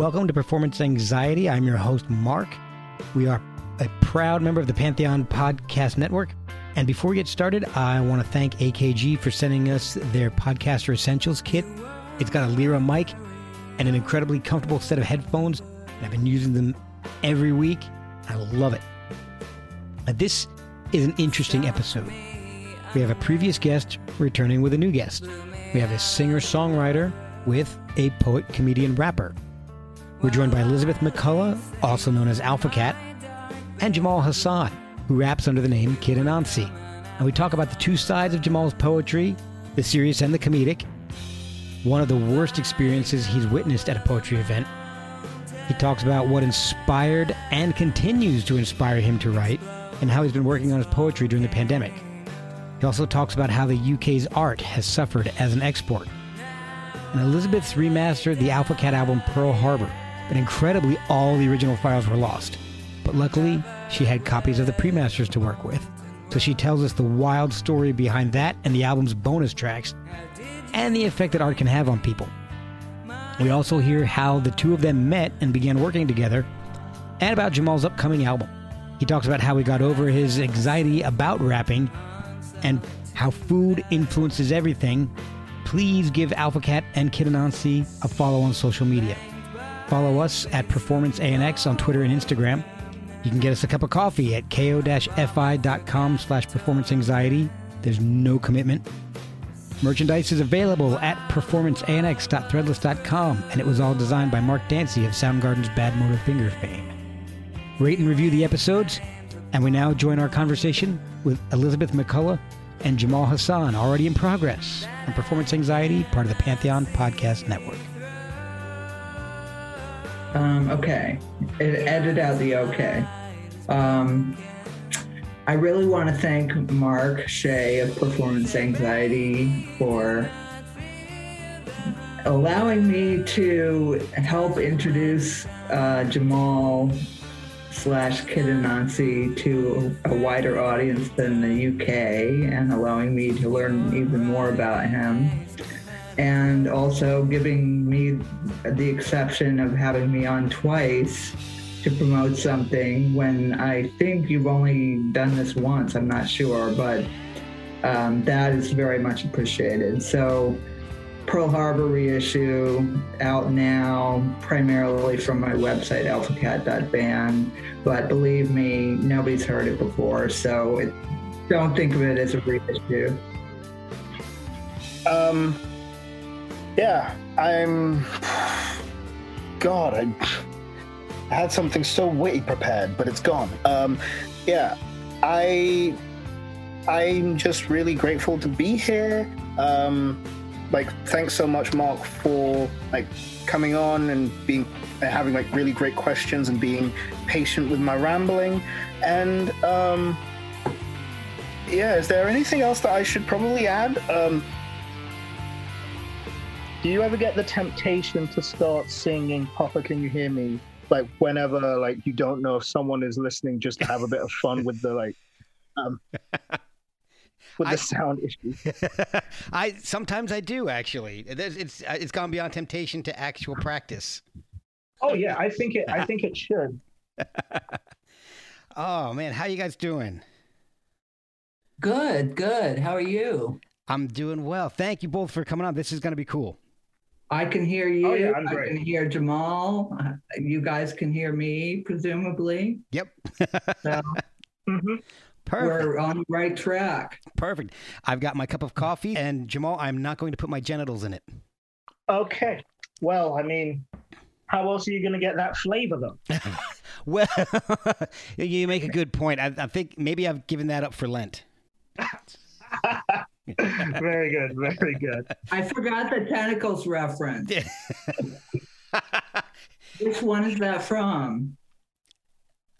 Welcome to Performance Anxiety. I'm your host, Mark. We are a proud member of the Pantheon Podcast Network. And before we get started, I want to thank AKG for sending us their Podcaster Essentials kit. It's got a Lyra mic and an incredibly comfortable set of headphones. I've been using them every week. I love it. Now, this is an interesting episode. We have a previous guest returning with a new guest. We have a singer songwriter with a poet, comedian, rapper. We're joined by Elizabeth McCullough, also known as Alpha Cat, and Jamal Hassan, who raps under the name Kid Anansi. And we talk about the two sides of Jamal's poetry, the serious and the comedic, one of the worst experiences he's witnessed at a poetry event. He talks about what inspired and continues to inspire him to write, and how he's been working on his poetry during the pandemic. He also talks about how the UK's art has suffered as an export. And Elizabeth's remastered the Alpha Cat album Pearl Harbor, but incredibly all the original files were lost. But luckily, she had copies of the pre-masters to work with. So she tells us the wild story behind that and the album's bonus tracks, and the effect that art can have on people. We also hear how the two of them met and began working together, and about Jamal's upcoming album. He talks about how he got over his anxiety about rapping and how food influences everything. Please give Alpha Cat and Kid Anansi a follow on social media. Follow us at Performance ANX on Twitter and Instagram. You can get us a cup of coffee at ko-fi.com slash performance anxiety. There's no commitment. Merchandise is available at performanceanx.threadless.com, and it was all designed by Mark Dancey of Soundgarden's Badmotorfinger fame. Rate and review the episodes, and we now join our conversation with Elizabeth McCullough and Jamal Hassan, already in progress on Performance Anxiety, part of the Pantheon Podcast Network. Um, okay. It edited out the okay. Um, I really want to thank Mark Shea of Performance Anxiety for allowing me to help introduce uh, Jamal slash Kid Anansi to a wider audience than the UK and allowing me to learn even more about him and also giving me the exception of having me on twice to promote something when I think you've only done this once. I'm not sure, but um, that is very much appreciated. So, Pearl Harbor reissue out now, primarily from my website, alphacat.band. But believe me, nobody's heard it before, so it, don't think of it as a reissue. Um, yeah, I'm. God, I, had something so witty prepared, but it's gone. Um, yeah, I. I'm just really grateful to be here. Um, like, thanks so much, Mark, for like coming on and being and having like really great questions and being patient with my rambling. And um, yeah, is there anything else that I should probably add? Um, do you ever get the temptation to start singing Papa Can You Hear Me? Like whenever like you don't know if someone is listening just to have a bit of fun with the like um with the I, sound issue. I sometimes I do actually. It's it's uh, it's gone beyond temptation to actual practice. Oh yeah, I think it I think it should. oh man, how you guys doing? Good, good. How are you? I'm doing well. Thank you both for coming on. This is going to be cool. I can hear you. Oh, yeah, I can hear Jamal. You guys can hear me, presumably. Yep. so, mm-hmm. Perfect. We're on the right track. Perfect. I've got my cup of coffee, and Jamal, I'm not going to put my genitals in it. Okay. Well, I mean, how else are you going to get that flavor, though? well, you make a good point. I, I think maybe I've given that up for Lent. Very good, very good. I forgot the tentacles reference. Which one is that from?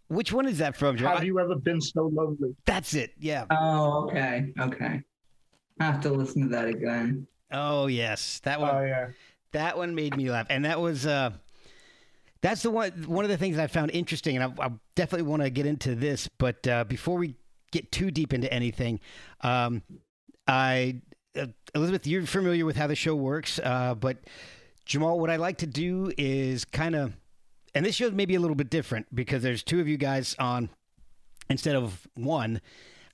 Which one is that from, John? Have you ever been so lonely? That's it. Yeah. Oh, okay, okay. I have to listen to that again. Oh yes, that one. Oh yeah. That one made me laugh, and that was uh, that's the one. One of the things I found interesting, and I, I definitely want to get into this. But uh, before we get too deep into anything, um, I uh, Elizabeth, you're familiar with how the show works, uh, but Jamal, what I like to do is kind of, and this show may be a little bit different because there's two of you guys on instead of one.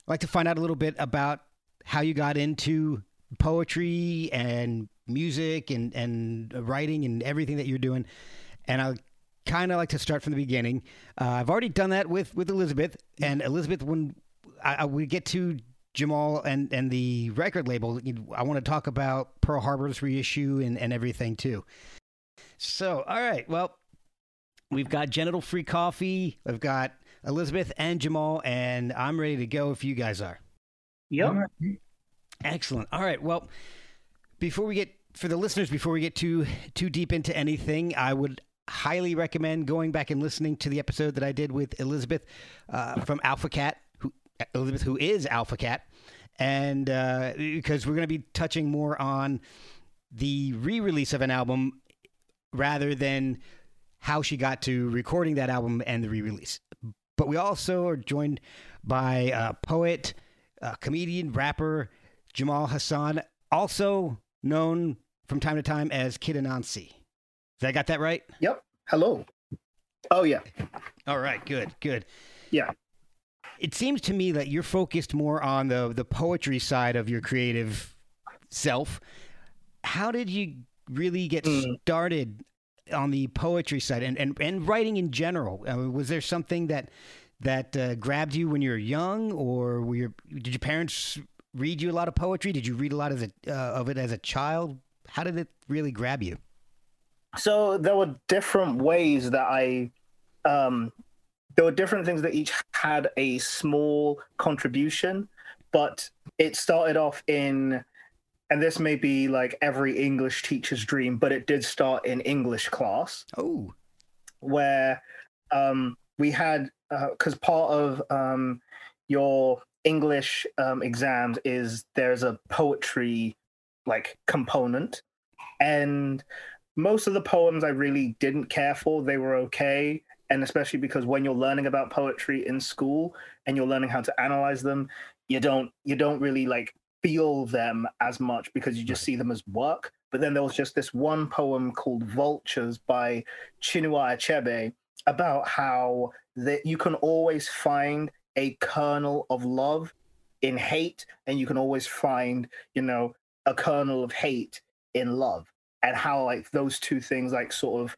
I like to find out a little bit about how you got into poetry and music and, and writing and everything that you're doing. And I kind of like to start from the beginning. Uh, I've already done that with, with Elizabeth. And Elizabeth, when I, I, we get to Jamal and, and the record label, I want to talk about Pearl Harbor's reissue and, and everything too. So, all right. Well, we've got genital free coffee. I've got Elizabeth and Jamal, and I'm ready to go if you guys are. Yep. Excellent. All right. Well, before we get for the listeners, before we get too too deep into anything, I would highly recommend going back and listening to the episode that I did with Elizabeth uh, from Alpha Cat who Elizabeth, who is Alpha Cat, and uh, because we're going to be touching more on the re-release of an album rather than how she got to recording that album and the re-release. But we also are joined by a poet, a comedian, rapper Jamal Hassan, also known from time to time as Kid Anansi. Did I got that right? Yep. Hello. Oh yeah. All right. Good. Good. Yeah it seems to me that you're focused more on the the poetry side of your creative self. How did you really get mm. started on the poetry side and, and, and writing in general? I mean, was there something that that uh, grabbed you when you were young, or were your, did your parents read you a lot of poetry? Did you read a lot of it, uh, of it as a child? How did it really grab you? So there were different ways that I um, there were different things that each had a small contribution, but it started off in, and this may be like every English teacher's dream, but it did start in English class. Oh, where um, we had because uh, part of um, your English um, exams is there's a poetry like component, and most of the poems I really didn't care for. They were okay and especially because when you're learning about poetry in school and you're learning how to analyze them you don't you don't really like feel them as much because you just see them as work. But then there was just this one poem called vultures by chinua achebe about how that you can always find a kernel of love in hate and you can always find you know a kernel of hate in love. And how like those two things like sort of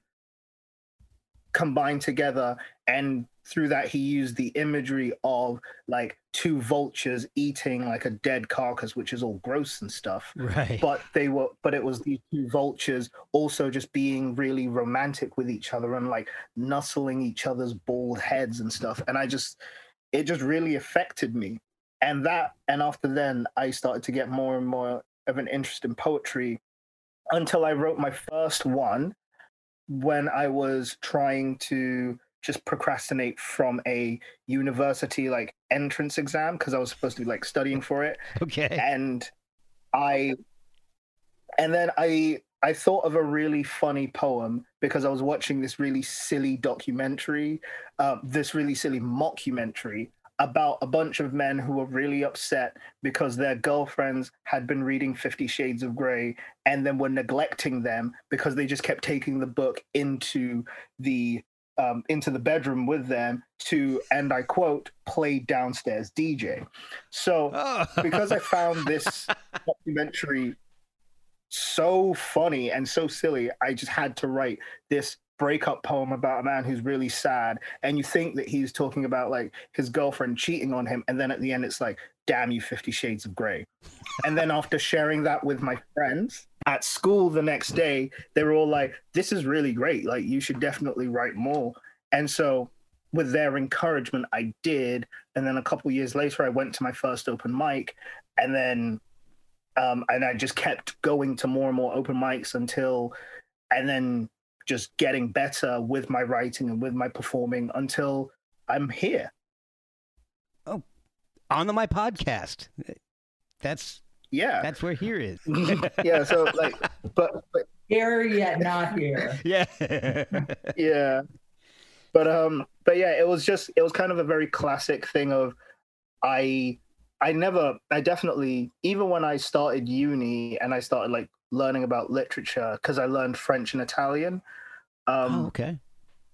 combined together and through that he used the imagery of like two vultures eating like a dead carcass which is all gross and stuff. Right. But they were but it was these two vultures also just being really romantic with each other and like nuzzling each other's bald heads and stuff. And i just it just really affected me. And that and after then i started to get more and more of an interest in poetry until i wrote my first one when I was trying to just procrastinate from a university like entrance exam because I was supposed to be like studying for it. Okay. And I and then I I thought of a really funny poem because I was watching this really silly documentary, uh, this really silly mockumentary about a bunch of men who were really upset because their girlfriends had been reading Fifty Shades of Grey and then were neglecting them because they just kept taking the book into the um, into the bedroom with them to, and I quote, play downstairs DJ. So oh. because I found this documentary so funny and so silly, I just had to write this breakup poem about a man who's really sad and you think that he's talking about like his girlfriend cheating on him and then at the end it's like damn you 50 shades of gray and then after sharing that with my friends at school the next day they were all like this is really great. Like you should definitely write more. And so with their encouragement i did and then a couple years later i went to my first open mic and then um, and i just kept going to more and more open mics until and then just getting better with my writing and with my performing until I'm here. Oh, on the, my podcast. That's yeah. That's where here is. yeah. So like, but, but here yet not here. Yeah. yeah. But um, but yeah, it was just it was kind of a very classic thing of I I never, I definitely, even when I started uni and I started like learning about literature, because I learned French and Italian. Um, oh, okay.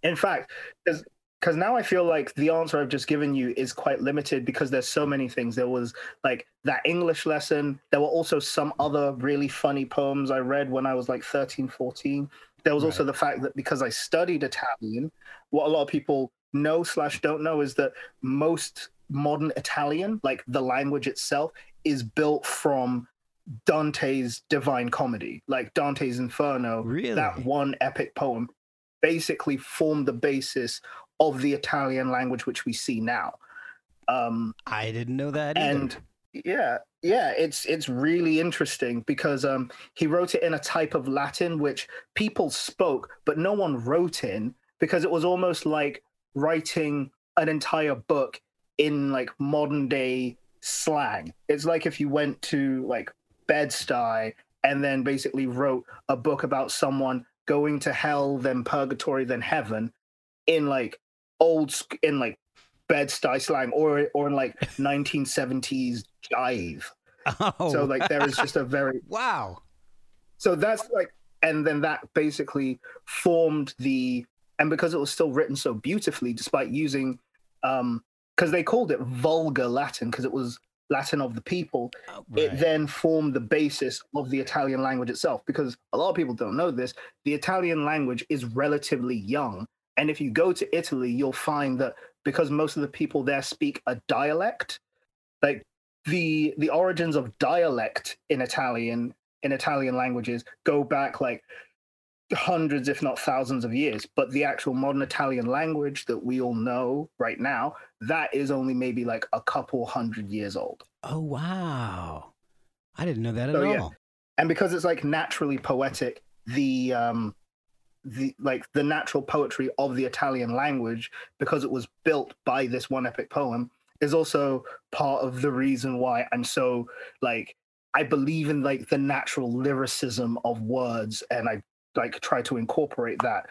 In fact, because now I feel like the answer I've just given you is quite limited because there's so many things. There was like that English lesson. There were also some other really funny poems I read when I was like 13, 14. There was right. also the fact that because I studied Italian, what a lot of people know slash don't know is that most modern Italian, like the language itself, is built from Dante's Divine Comedy, like Dante's Inferno. Really? That one epic poem basically formed the basis of the Italian language which we see now. Um, I didn't know that. Either. And yeah, yeah, it's it's really interesting because um, he wrote it in a type of Latin which people spoke, but no one wrote in because it was almost like writing an entire book in like modern day slang. It's like if you went to like Bed-Stuy and then basically wrote a book about someone going to hell, then purgatory, then heaven in like old in like Bed-Stuy slang or or in like 1970s jive. Oh, so like there is just a very wow. So that's like and then that basically formed the and because it was still written so beautifully despite using um because they called it vulgar Latin because it was Latin of the people, oh, right. it then formed the basis of the Italian language itself. Because a lot of people don't know this, the Italian language is relatively young. And if you go to Italy, you'll find that because most of the people there speak a dialect, like the the origins of dialect in Italian in Italian languages go back like hundreds, if not thousands of years. But the actual modern Italian language that we all know right now, that is only maybe like a couple hundred years old. Oh wow. I didn't know that at all. Yeah. And because it's like naturally poetic, the um the like the natural poetry of the Italian language because it was built by this one epic poem is also part of the reason why I'm so like I believe in like the natural lyricism of words and I like try to incorporate that.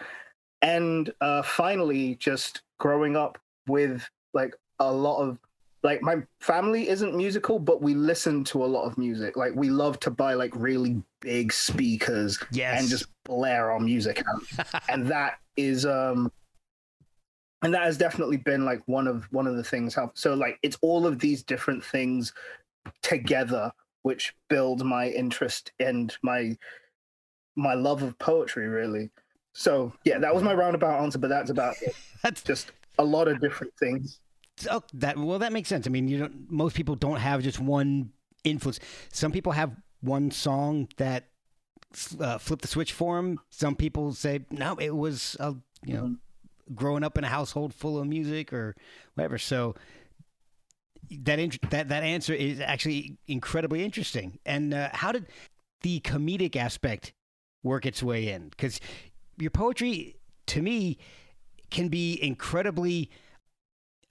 And uh finally just growing up with like a lot of like my family isn't musical but we listen to a lot of music like we love to buy like really big speakers yes. and just blare our music out and that is um and that has definitely been like one of one of the things how so like it's all of these different things together which build my interest and my my love of poetry really so yeah that was my roundabout answer but that's about it that's just a lot of different things Oh, that well, that makes sense. I mean, you don't. Most people don't have just one influence. Some people have one song that uh, flip the switch for them. Some people say no, it was uh, you know mm-hmm. growing up in a household full of music or whatever. So that int- that that answer is actually incredibly interesting. And uh, how did the comedic aspect work its way in? Because your poetry, to me, can be incredibly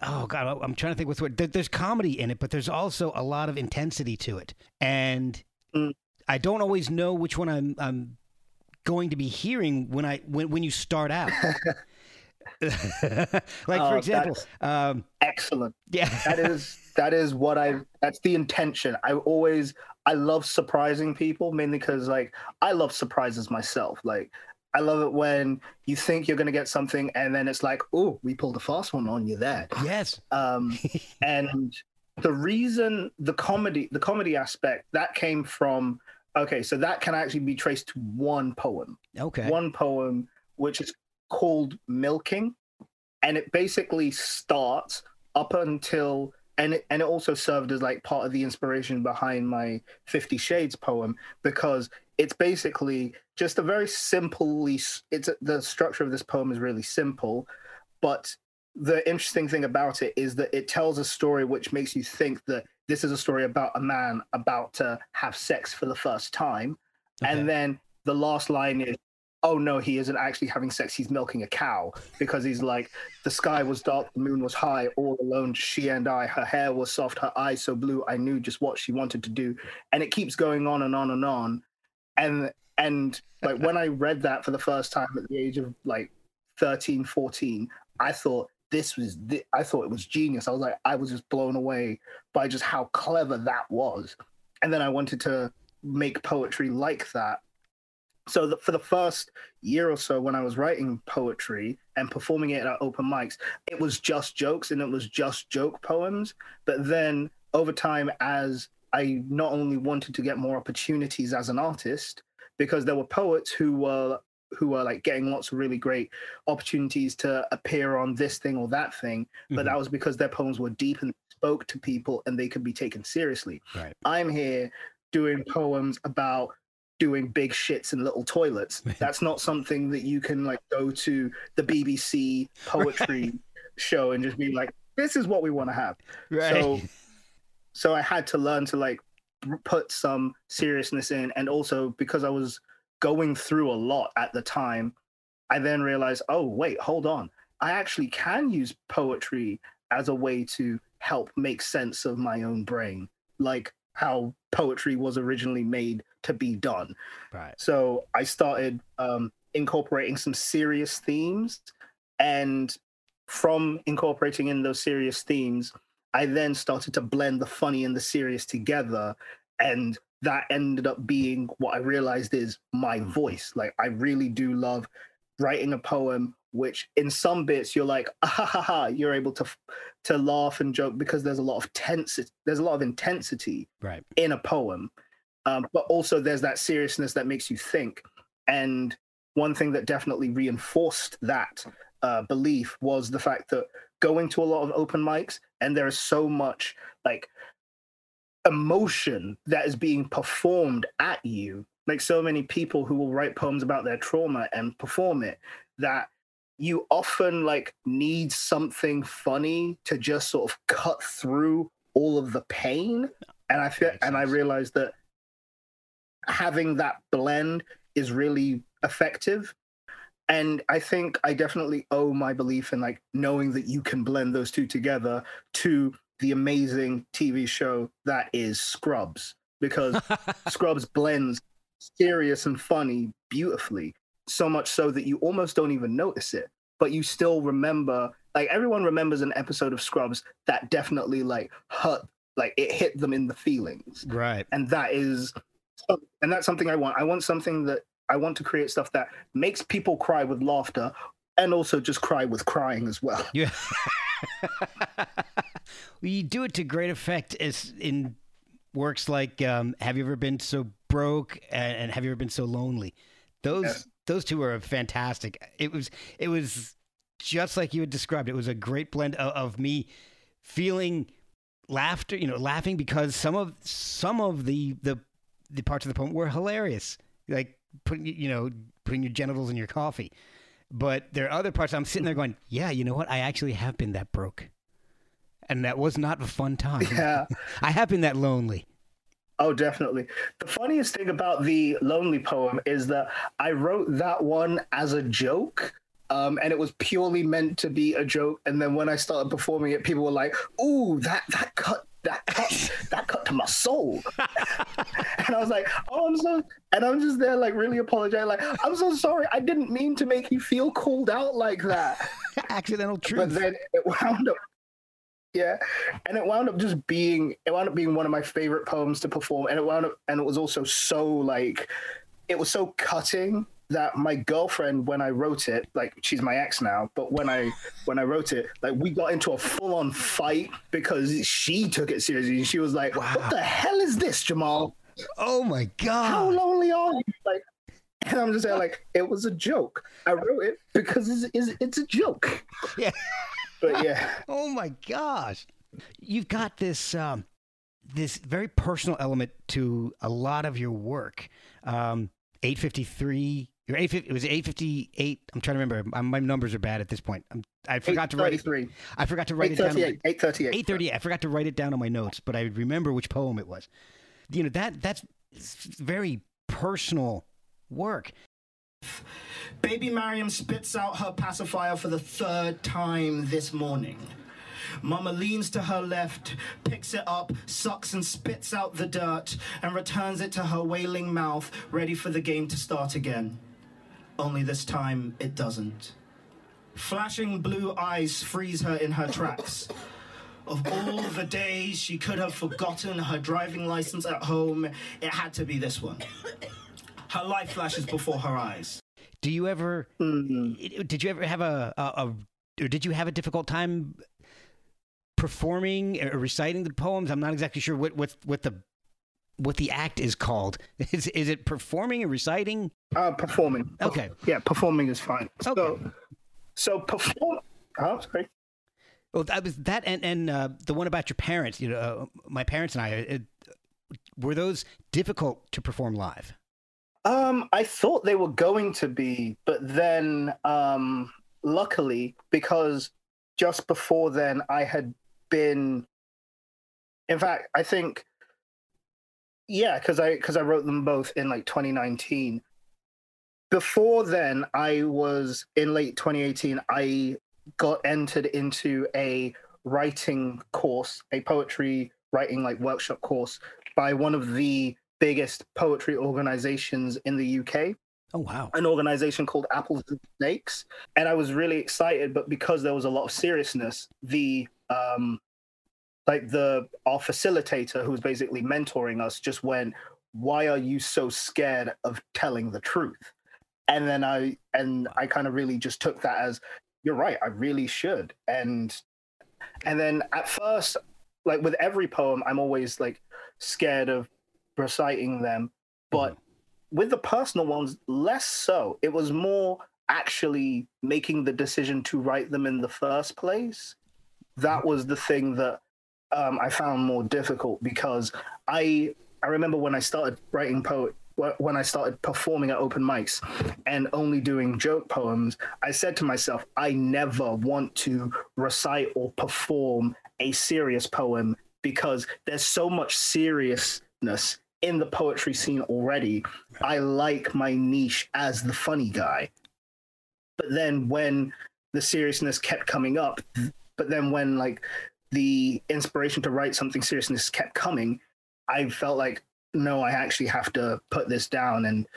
oh god i'm trying to think what's what there's comedy in it but there's also a lot of intensity to it. And mm. i don't always know which one i'm i'm going to be hearing when i when, when you start out. Like for uh, example um, excellent. yeah. That is that is what i that's the intention. I always i love surprising people mainly because like i love surprises myself like I love it when you think you're going to get something and then it's like, oh, we pulled a fast one on you there. Yes. Um, and the reason the comedy, the comedy aspect, that came from, okay, so that can actually be traced to one poem. Okay. One poem, which is called Milking. And it basically starts up until and it, and it also served as like part of the inspiration behind my 50 shades poem because it's basically just a very simply it's the structure of this poem is really simple but the interesting thing about it is that it tells a story which makes you think that this is a story about a man about to have sex for the first time okay. and then the last line is oh no he isn't actually having sex he's milking a cow because he's like the sky was dark the moon was high all alone she and i her hair was soft her eyes so blue i knew just what she wanted to do and it keeps going on and on and on and and like when i read that for the first time at the age of like 13 14 i thought this was thi- I thought it was genius. I was like, I was just blown away by just how clever that was. And then I wanted to make poetry like that. So that for the first year or so when I was writing poetry and performing it at open mics, it was just jokes and it was just joke poems. But then over time, as I not only wanted to get more opportunities as an artist, because there were poets who were who were like getting lots of really great opportunities to appear on this thing or that thing, but Mhm. that was because their poems were deep and spoke to people and they could be taken seriously. Right. I'm here doing poems about doing big shits in little toilets. That's not something that you can like go to the BBC poetry show and just be like, this is what we want to have. So so I had to learn to like put some seriousness in and also because I was going through a lot at the time, I then realized, oh wait, hold on. I actually can use poetry as a way to help make sense of my own brain, like how poetry was originally made to be done. right. So I started um, incorporating some serious themes, and from incorporating in those serious themes, I then started to blend the funny and the serious together, and that ended up being what I realized is my voice. Like I really do love writing a poem, which in some bits you're like, ah, ha ha ha, you're able to to laugh and joke because there's a lot of tense, there's a lot of intensity Right. in a poem um, but also there's that seriousness that makes you think. And one thing that definitely reinforced that uh, belief was the fact that going to a lot of open mics and there is so much like emotion that is being performed at you like so many people who will write poems about their trauma and perform it that you often like need something funny to just sort of cut through all of the pain. And i feel and i realized that having that blend is really effective and i think i definitely owe my belief in like knowing that you can blend those two together to the amazing tv show that is scrubs because scrubs blends serious and funny beautifully so much so that you almost don't even notice it but you still remember like everyone remembers an episode of scrubs that definitely like hurt like it hit them in the feelings right. and that is and that's something i want i want something that i want to create stuff that makes people cry with laughter and also just cry with crying as well Yeah. you do it to great effect as in works like um, Have You Ever Been So Broke and, and Have You Ever Been So Lonely? Those Yes. those two are fantastic. It was it was just like you had described. It was a great blend of, of me feeling laughter, you know, laughing because some of some of the the the parts of the poem were hilarious. Like putting you know, putting your genitals in your coffee. But there are other parts I'm sitting there going, yeah, you know what? I actually have been that broke. And that was not a fun time. yeah I have been that lonely. Oh, definitely. The funniest thing about the Lonely poem is that I wrote that one as a joke. Um, and it was purely meant to be a joke. And then when I started performing it, people were like, "Ooh, that that cut, that cut, that cut to my soul." and I was like, "Oh, I'm so," and I'm just there like really apologizing, like, "I'm so sorry, I didn't mean to make you feel called out like that." Accidental truth. but then it wound up yeah and it wound up just being it wound up being one of my favorite poems to perform and it wound up and it was also so like it was so cutting that my girlfriend when i wrote it like she's my ex now but when i when i wrote it like we got into a full-on fight because she took it seriously and she was like Wow. what the hell is this jamal oh my god! how lonely are you like and i'm just there like it was a joke i wrote it because it's, it's, it's a joke Yeah. but yeah Oh my gosh. You've got this um this very personal element to a lot of your work. Um 853 or 850, it was 858. I'm trying to remember. I'm, my numbers are bad at this point. I'm, I forgot to write it. 833. I forgot to write it down. on- 838. 838. 838. I forgot to write it down on my notes, but I remember which poem it was. You know, that that's very personal work. Baby Mariam spits out her pacifier for the third time this morning. Mama leans to her left, picks it up, sucks and spits out the dirt, and returns it to her wailing mouth, ready for the game to start again. Only this time it doesn't. Flashing blue eyes freeze her in her tracks. Of all the days she could have forgotten her driving license at home, it had to be this one. Her life flashes before her eyes. Do you ever? Mhm. Did you ever have a, a, a or did you have a difficult time performing or reciting the poems? I'm not exactly sure what what what the what the act is called. Is is it performing or reciting? Uh, performing. Okay. Yeah, performing is fine. So, Okay. so perform. Oh, sorry. Well, that was that, and and uh, the one about your parents. You know, uh, my parents and I. It, were those difficult to perform live? Um, I thought they were going to be, but then, um, luckily, because just before then I had been. In fact, I think. Yeah, because I because I wrote them both in like 2019. Before then, I was in late 2018. I got entered into a writing course, a poetry writing like workshop course by one of the biggest poetry organizations in the UK, Oh wow! an organization called Apples and Snakes. And I was really excited, but because there was a lot of seriousness, the um like the our facilitator who was basically mentoring us just went, Why are you so scared of telling the truth? And then I and I kind of really just took that as you're right, I really should. And and then at first, like with every poem, I'm always like scared of reciting them. But mm-hmm. with the personal ones, less so. It was more actually making the decision to write them in the first place. That mm-hmm. was the thing that um, I found more difficult because I I remember when I started writing poet when I started performing at open mics and only doing joke poems, I said to myself, I never want to recite or perform a serious poem because there's so much seriousness in the poetry scene already. I like my niche as the funny guy. But then when the seriousness kept coming up, but then when like the inspiration to write something seriousness kept coming, I felt like no, I actually have to put this down. And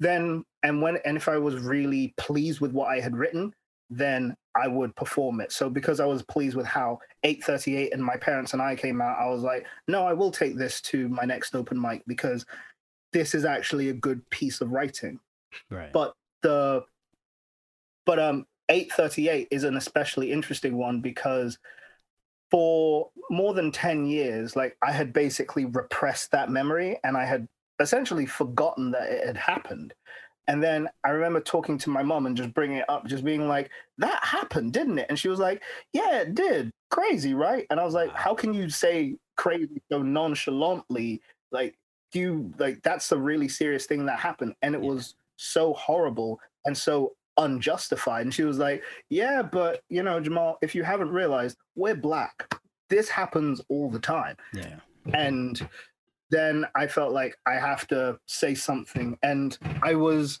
then and when and if I was really pleased with what I had written, then I would perform it. So because I was pleased with how 838 and my parents and I came out, I was like, no, I will take this to my next open mic because this is actually a good piece of writing. Right. But the but um 838 is an especially interesting one because for more than 10 years like I had basically repressed that memory and I had essentially forgotten that it had happened. And then I remember talking to my mom and just bringing it up, just being like, that happened, didn't it? And she was like, yeah, it did. Crazy, right? And I was like, how can you say crazy so nonchalantly? Like, do you, like, that's a really serious thing that happened. And it Yeah. was so horrible and so unjustified. And she was like, yeah, but, you know, Jamal, if you haven't realized, we're black. This happens all the time yeah. and then I felt like I have to say something, and I was,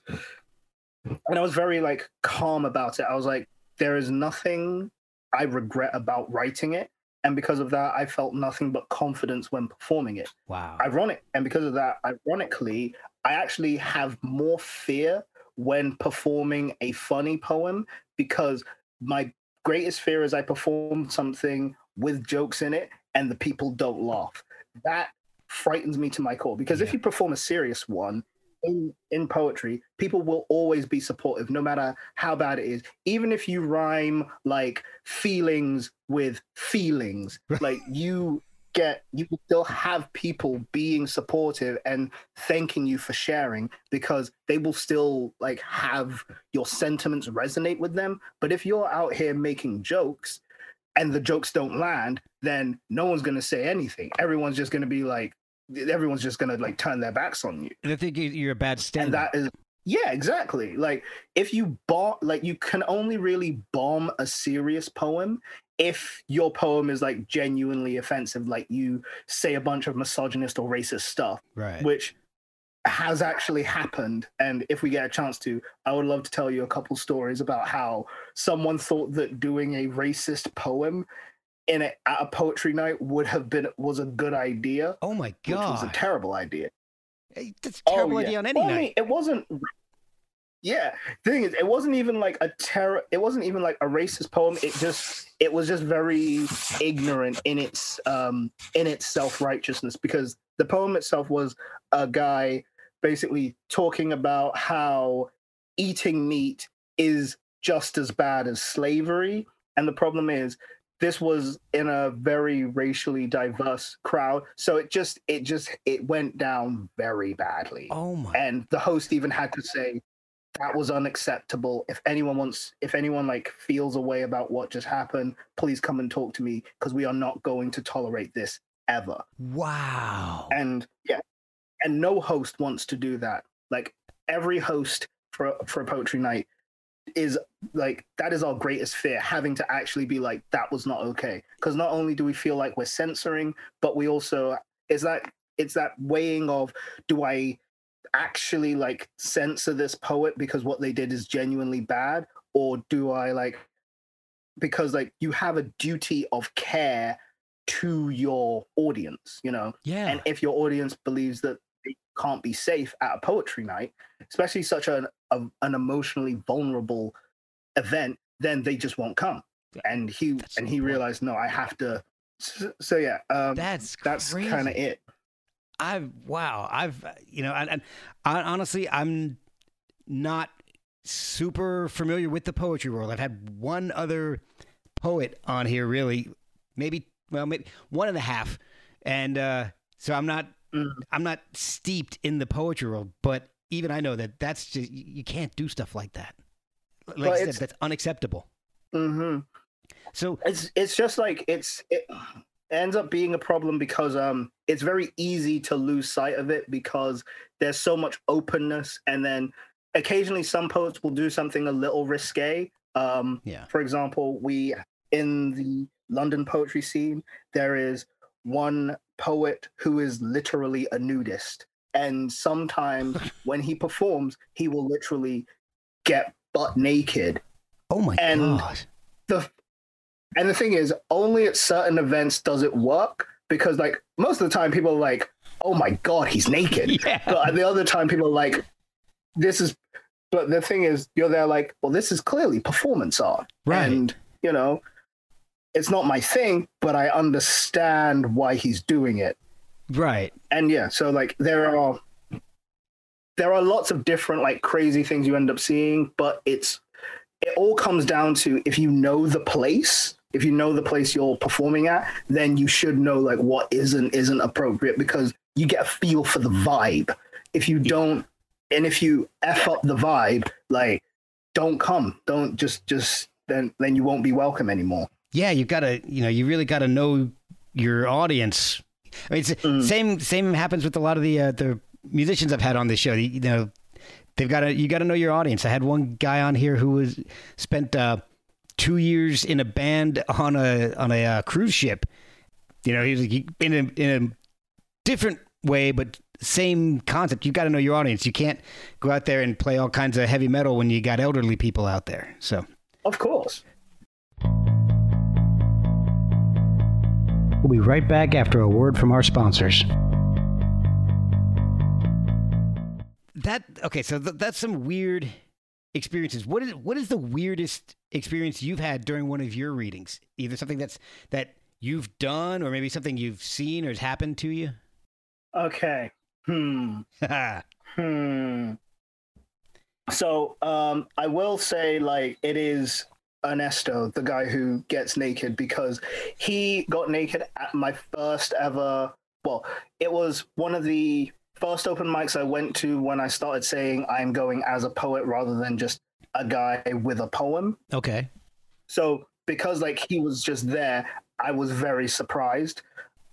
and I was very like calm about it. I was like, there is nothing I regret about writing it, and because of that, I felt nothing but confidence when performing it. Wow. Ironic, and because of that, ironically, I actually have more fear when performing a funny poem because my greatest fear is I perform something with jokes in it and the people don't laugh. That frightens me to my core because if you perform a serious one in in poetry, people will always be supportive no matter how bad it is. Even if you rhyme like feelings with feelings, like you get you will still have people being supportive and thanking you for sharing because they will still like have your sentiments resonate with them. But if you're out here making jokes and the jokes don't land then no one's going to say anything. Everyone's just going to be like everyone's just going to like turn their backs on you. I think you- you're a bad and stand. that is yeah exactly like if you bomb like you can only really bomb a serious poem if your poem is like genuinely offensive like you say a bunch of misogynist or racist stuff right. which has actually happened and if we get a chance to i would love to tell you a couple stories about how someone thought that doing a racist poem in a, at a poetry night would have been was a good idea oh my god, which was a terrible idea That's a oh, terrible Oh, yeah. idea on any I night. mean, it wasn't yeah. Thing is it wasn't even like a terror it wasn't even like a racist poem. It just it was just very ignorant in its um in its self-righteousness because the poem itself was a guy basically talking about how eating meat is just as bad as slavery. And the problem is this was in a very racially diverse crowd. So it just it just it went down very badly. Oh my. and the host even had to say that was unacceptable. If anyone wants if anyone like feels a way about what just happened please come and talk to me because we are not going to tolerate this ever. Wow. and yeah and no host wants to do that. Like every host for for a poetry night is like that is our greatest fear having to actually be like that was not okay. Because not only do we feel like we're censoring but we also is that it's that weighing of do i actually like censor this poet because what they did is genuinely bad or do i like because like you have a duty of care to your audience you know yeah. and if your audience believes that they can't be safe at a poetry night, especially such an a, an emotionally vulnerable event, then they just won't come. And he that's and he realized, no, I have to. So, so yeah, um, that's that's kind of it. I've wow. I've uh, you know, and, and I, honestly, I'm not super familiar with the poetry world. I've had one other poet on here, really, maybe well, maybe one and a half, and uh, so I'm not Mm. I'm not steeped in the poetry world. But even I know that that's just you can't do stuff like that. Like Well, I said, that's unacceptable. hmm So It's it's just like it's it ends up being a problem because um it's very easy to lose sight of it because there's so much openness and then occasionally some poets will do something a little risque. Um yeah, for example, we in the London poetry scene, there is one poet who is literally a nudist. And sometimes when he performs, he will literally get butt naked. oh my And- god, The and the thing is, only at certain events does it work because like most of the time people are like, oh my god, he's naked. yeah, But at the other time people are like, this is but the thing is, you're there like, well, this is clearly performance art. right. And, you know, it's not my thing, but I understand why he's doing it. right. And yeah, so like there are there are lots of different like crazy things you end up seeing, but it's it all comes down to if you know the place, if you know the place you're performing at, then you should know like what is and isn't appropriate because you get a feel for the vibe. If you don't and if you F up the vibe, like don't come. Don't just just then then you won't be welcome anymore. yeah, you gotta, you know, you really gotta know your audience. I mean, it's, Mm. same same happens with a lot of the uh, the musicians I've had on this show. You, you know, they've got to you got to know your audience. I had one guy on here who was spent uh, two years in a band on a on a uh, cruise ship. You know, he was he, in a in a different way, but same concept. You got to know your audience. You can't go out there and play all kinds of heavy metal when you got elderly people out there. So. Of course. We'll be right back after a word from our sponsors. That okay, so th- that's some weird experiences. What is what is the weirdest experience you've had during one of your readings? Either something that's that you've done, or maybe something you've seen or has happened to you. Okay. Hmm. Hmm. So um, I will say, like, it is Ernesto, the guy who gets naked, because he got naked at my first ever. Well, it was one of the first open mics I went to when I started saying I'm going as a poet rather than just a guy with a poem. okay. So because like he was just there, I was very surprised.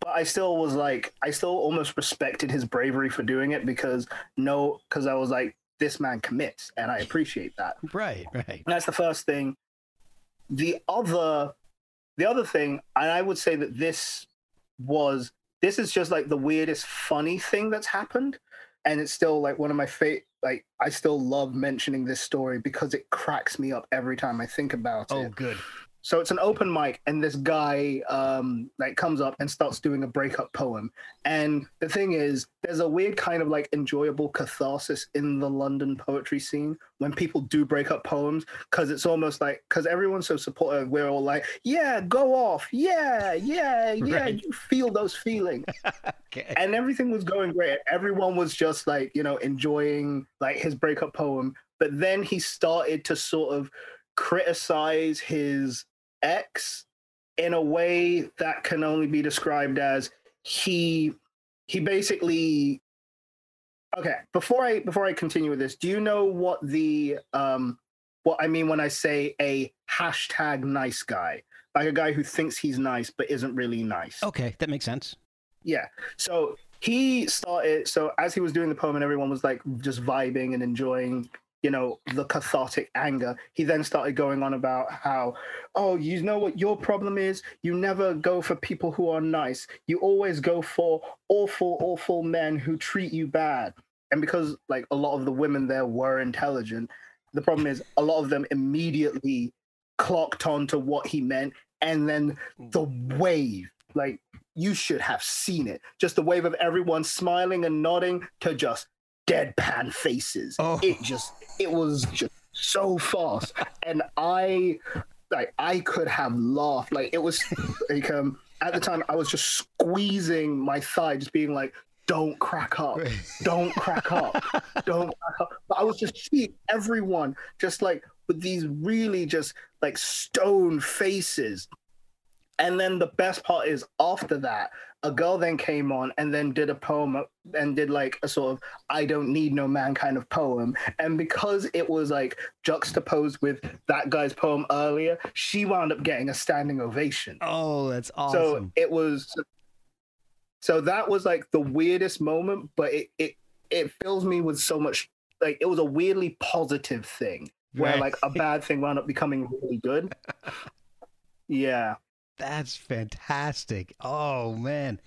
But I still was like, I still almost respected his bravery for doing it because no, because I was like, this man commits, and I appreciate that. Right. Right. That's the first thing. The other, the other thing, and I would say that this was, this is just like the weirdest funny thing that's happened, and it's still like one of my favorite. Like I still love mentioning this story because it cracks me up every time I think about Oh, it. Oh, good. So it's an open mic and this guy um like comes up and starts doing a breakup poem and the thing is there's a weird kind of like enjoyable catharsis in the london poetry scene when people do breakup poems because it's almost like because everyone's so supportive we're all like yeah go off yeah yeah yeah Right. you feel those feelings Okay. and everything was going great. Everyone was just like, you know, enjoying like his breakup poem. But then he started to sort of criticize his ex in a way that can only be described as he he basically okay before i before i continue with this do you know what the um what i mean when i say a hashtag nice guy like a guy who thinks he's nice but isn't really nice Okay, that makes sense. yeah. So he started. So as he was doing the poem, and everyone was like just vibing and enjoying, you know, the cathartic anger. He then started going on about how, oh, you know what your problem is? You never go for people who are nice. You always go for awful, awful men who treat you bad. And because like a lot of the women there were intelligent, the problem is a lot of them immediately clocked on to what he meant, and then the wave, like you should have seen it. Just the wave of everyone smiling and nodding to just deadpan faces. Oh. It just it was just so fast. and I like I could have laughed. Like it was like um at the time I was just squeezing my thigh, just being like, don't crack up. Don't crack up. Don't crack up. But I was just seeing everyone just like with these really just like stone faces. And then the best part is after that, a girl then came on and then did a poem and did like a sort of I don't need no man kind of poem. And because it was like juxtaposed with that guy's poem earlier, she wound up getting a standing ovation. Oh, that's awesome. So it was so that was like the weirdest moment, but it it it fills me with so much like it was a weirdly positive thing where Right. like a bad thing wound up becoming really good. Yeah. That's fantastic. Oh man.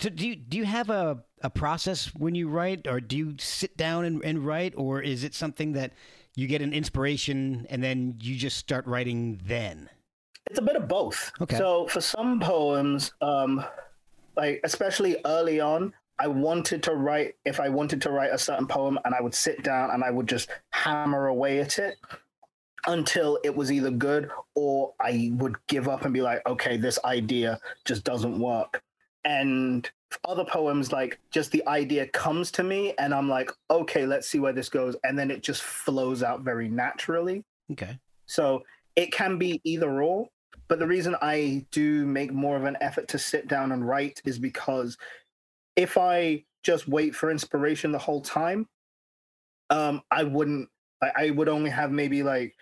So do you do you have a, a process when you write or do you sit down and, and write or is it something that you get an inspiration and then you just start writing then? It's a bit of both. Okay. So for some poems, um, like especially early on, I wanted to write if I wanted to write a certain poem and I would sit down and I would just hammer away at it until it was either good or I would give up and be like, okay, this idea just doesn't work. And other poems, like just the idea comes to me and I'm like, okay, let's see where this goes. And then it just flows out very naturally. Okay. So it can be either or. But the reason I do make more of an effort to sit down and write is because if I just wait for inspiration the whole time, um, I wouldn't. I, I would only have maybe like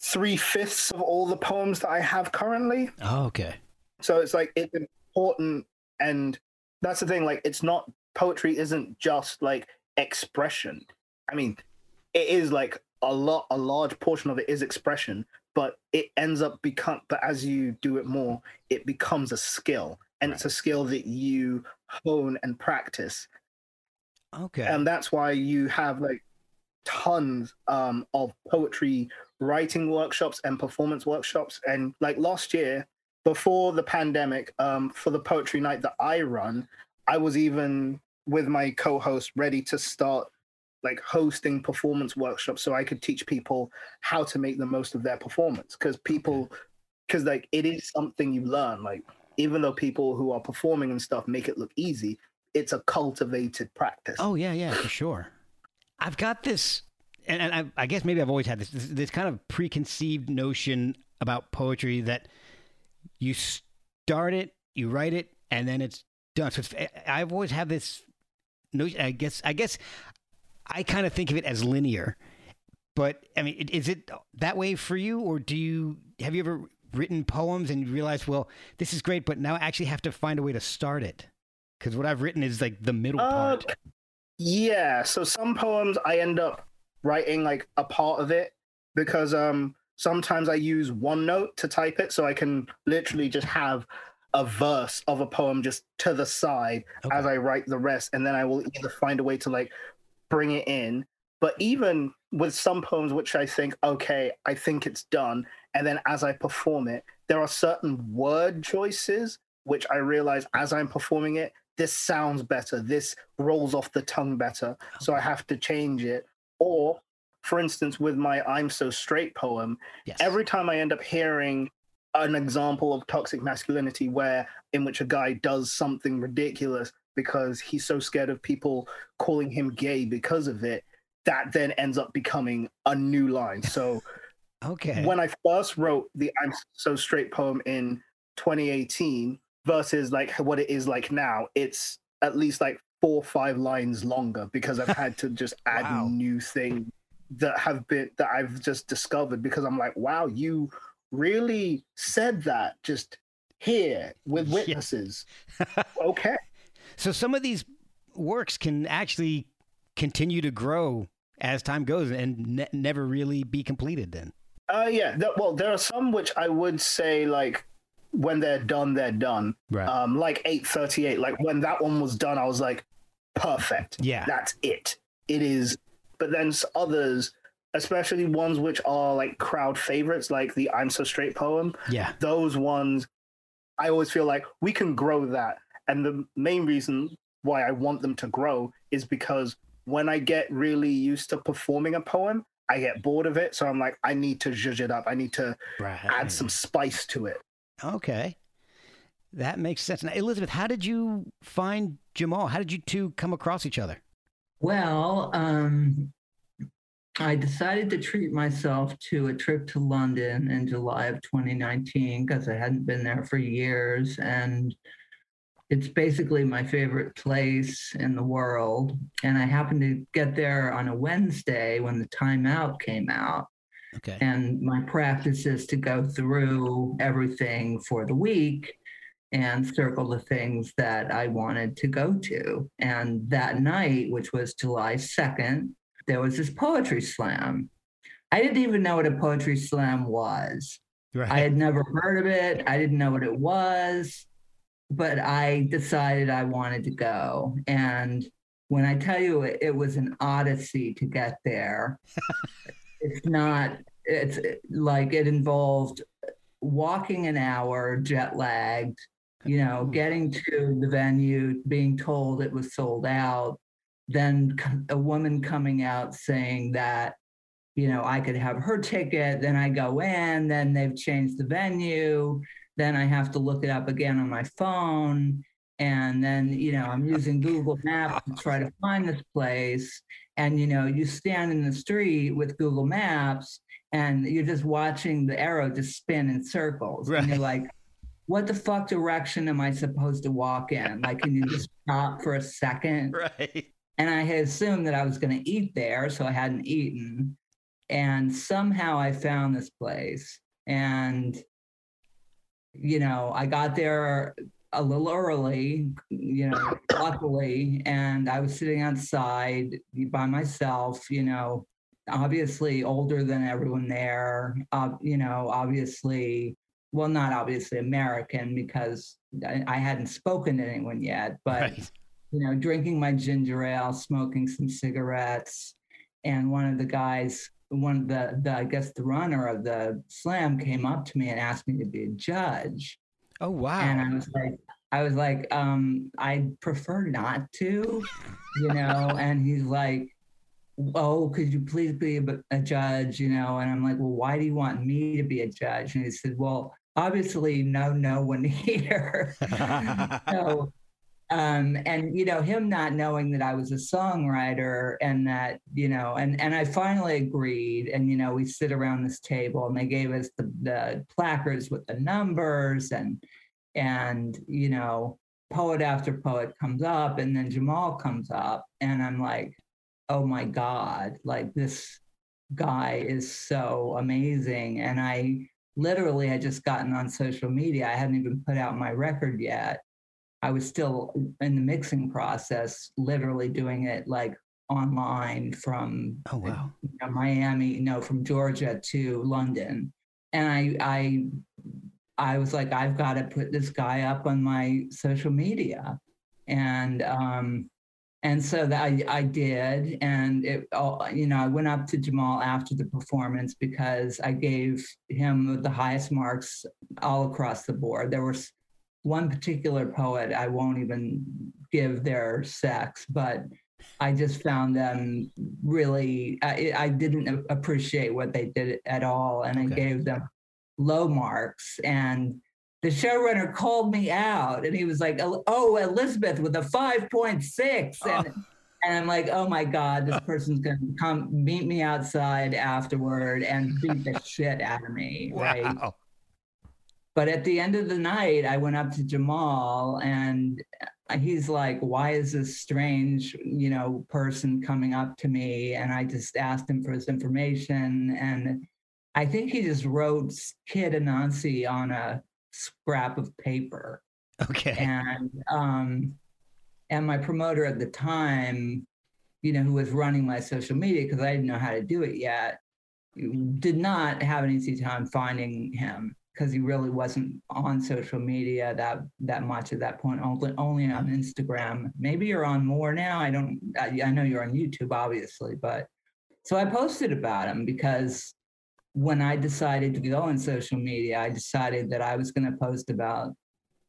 three fifths of all the poems that I have currently. Oh, okay. So it's like it's important, and that's the thing. Like, it's not poetry. Isn't just like expression. I mean, it is like a lot. A large portion of it is expression, but it ends up become. But as you do it more, it becomes a skill, and it's a skill that you hone and practice Okay. and that's why you have like tons um, of poetry writing workshops and performance workshops. And like last year before the pandemic um, for the poetry night that i run i was even with my co-host ready to start like hosting performance workshops so i could teach people how to make the most of their performance. Because people because like it is something you learn. Like even though people who are performing and stuff make it look easy it's a cultivated practice. Oh yeah, yeah, for sure. I've got this, and, and I, I guess maybe I've always had this, this this kind of preconceived notion about poetry that you start it, you write it, and then it's done. So it's, I've always had this notion. I guess I guess I kind of think of it as linear. But I mean, is it that way for you, or do you have you ever written poems and you realize, well, this is great, but now I actually have to find a way to start it? Because what I've written is like the middle Uh, part. Yeah, so some poems I end up writing like a part of it because um sometimes I use OneNote to type it so I can literally just have a verse of a poem just to the side Okay. as I write the rest and then I will either find a way to like bring it in. But even with some poems which I think okay, I think it's done And then as I perform it, there are certain word choices which I realize as I'm performing it, this sounds better. This rolls off the tongue better. So I have to change it. Or, for instance, with my I'm So Straight poem, Yes. every time I end up hearing an example of toxic masculinity where in which a guy does something ridiculous because he's so scared of people calling him gay because of it, that then ends up becoming a new line. So okay. when I first wrote the I'm So Straight poem in 2018 versus like what it is like now, it's at least like four or five lines longer because I've had to just add Wow. new things that have been that I've just discovered because I'm like, wow, you really said that just here with Yeah. witnesses. okay. so some of these works can actually continue to grow as time goes and ne- never really be completed then. Uh yeah, th- well there are some which I would say like when they're done, they're done. Right. um, like 838. Like when that one was done, I was like, perfect. Yeah. That's it. It is. But then others, especially ones which are like crowd favorites, like the I'm So Straight poem, yeah. those ones, I always feel like we can grow that. And the main reason why I want them to grow is because when I get really used to performing a poem, I get bored of it. So I'm like, I need to zhuzh it up. I need to Right. add some spice to it. Okay. That makes sense. Now, Elizabeth, how did you find Jamal? How did you two come across each other? Well, um, I decided to treat myself to a trip to London in July of 2019 because I hadn't been there for years. And it's basically my favorite place in the world. And I happened to get there on a Wednesday when the Time Out came out. Okay. And my practice is to go through everything for the week and circle the things that I wanted to go to. And that night, which was July 2nd, there was this poetry slam. I didn't even know what a poetry slam was. Right. I had never heard of it. I didn't know what it was, but I decided I wanted to go. And when I tell you it, it was an odyssey to get there, it's not, it's like it involved walking an hour, jet lagged, you know, Ooh. getting to the venue, being told it was sold out, then a woman coming out saying that you know, I could have her ticket, then I go in, then they've changed the venue, then I have to look it up again on my phone. And then, you know, I'm using Google Maps to try to find this place. And, you know, you stand in the street with Google Maps and you're just watching the arrow just spin in circles. And you're like, what the fuck direction am I supposed to walk in? Like, can you just stop for a second? right. and I had assumed that I was going to eat there, so I hadn't eaten. And somehow I found this place, and you know, I got there a little early, you know, luckily, and I was sitting outside by myself, you know, obviously older than everyone there, uh, you know, obviously, well, not obviously American because I, I hadn't spoken to anyone yet, but Right. you know, drinking my ginger ale, smoking some cigarettes, and one of the guys, one of the, the I guess the runner of the slam came up to me and asked me to be a judge, Oh wow. and I was like, I was like, um, I prefer not to, you know, and he's like. Oh, could you please be a, a judge? You know, and I'm like, well, why do you want me to be a judge? And he said, well, obviously, no, no one here. so um and you know him not knowing that i was a songwriter and that you know and and i finally agreed and you know we sit around this table and they gave us the, the placards with the numbers and and you know poet after poet comes up and then jamal comes up and i'm like oh my god like this guy is so amazing. And i literally had just gotten on social media. I hadn't even put out my record yet I was still in the mixing process, literally doing it like online from oh wow. you know, Miami, no, from Georgia to London. And I, I, I was like, I've got to put this guy up on my social media, and um, and so that I, I did and it all you know i went up to jamal after the performance because i gave him the highest marks all across the board there was one particular poet i won't even give their sex but i just found them really i, I didn't appreciate what they did at all and okay. i gave them low marks and the showrunner called me out and he was like, Oh, Elizabeth with a 5.6. Ah. And, oh. and I'm like, Oh my God, this person's going to come meet me outside afterward and beat the shit out of me. Right. But at the end of the night, I went up to Jamal and he's like, Why is this strange, you know, person coming up to me? And I just asked him for his information. And I think he just wrote Kid Anansi on a scrap of paper. Okay. And um, and my promoter at the time, you know, who was running my social media because I didn't know how to do it yet, did not have an easy time finding him because he really wasn't on social media that that much at that point. Only only on Instagram. Maybe you're on more now. I don't. I, I know you're on YouTube, obviously, but so I posted about him because when I decided to go on social media, I decided that I was going to post about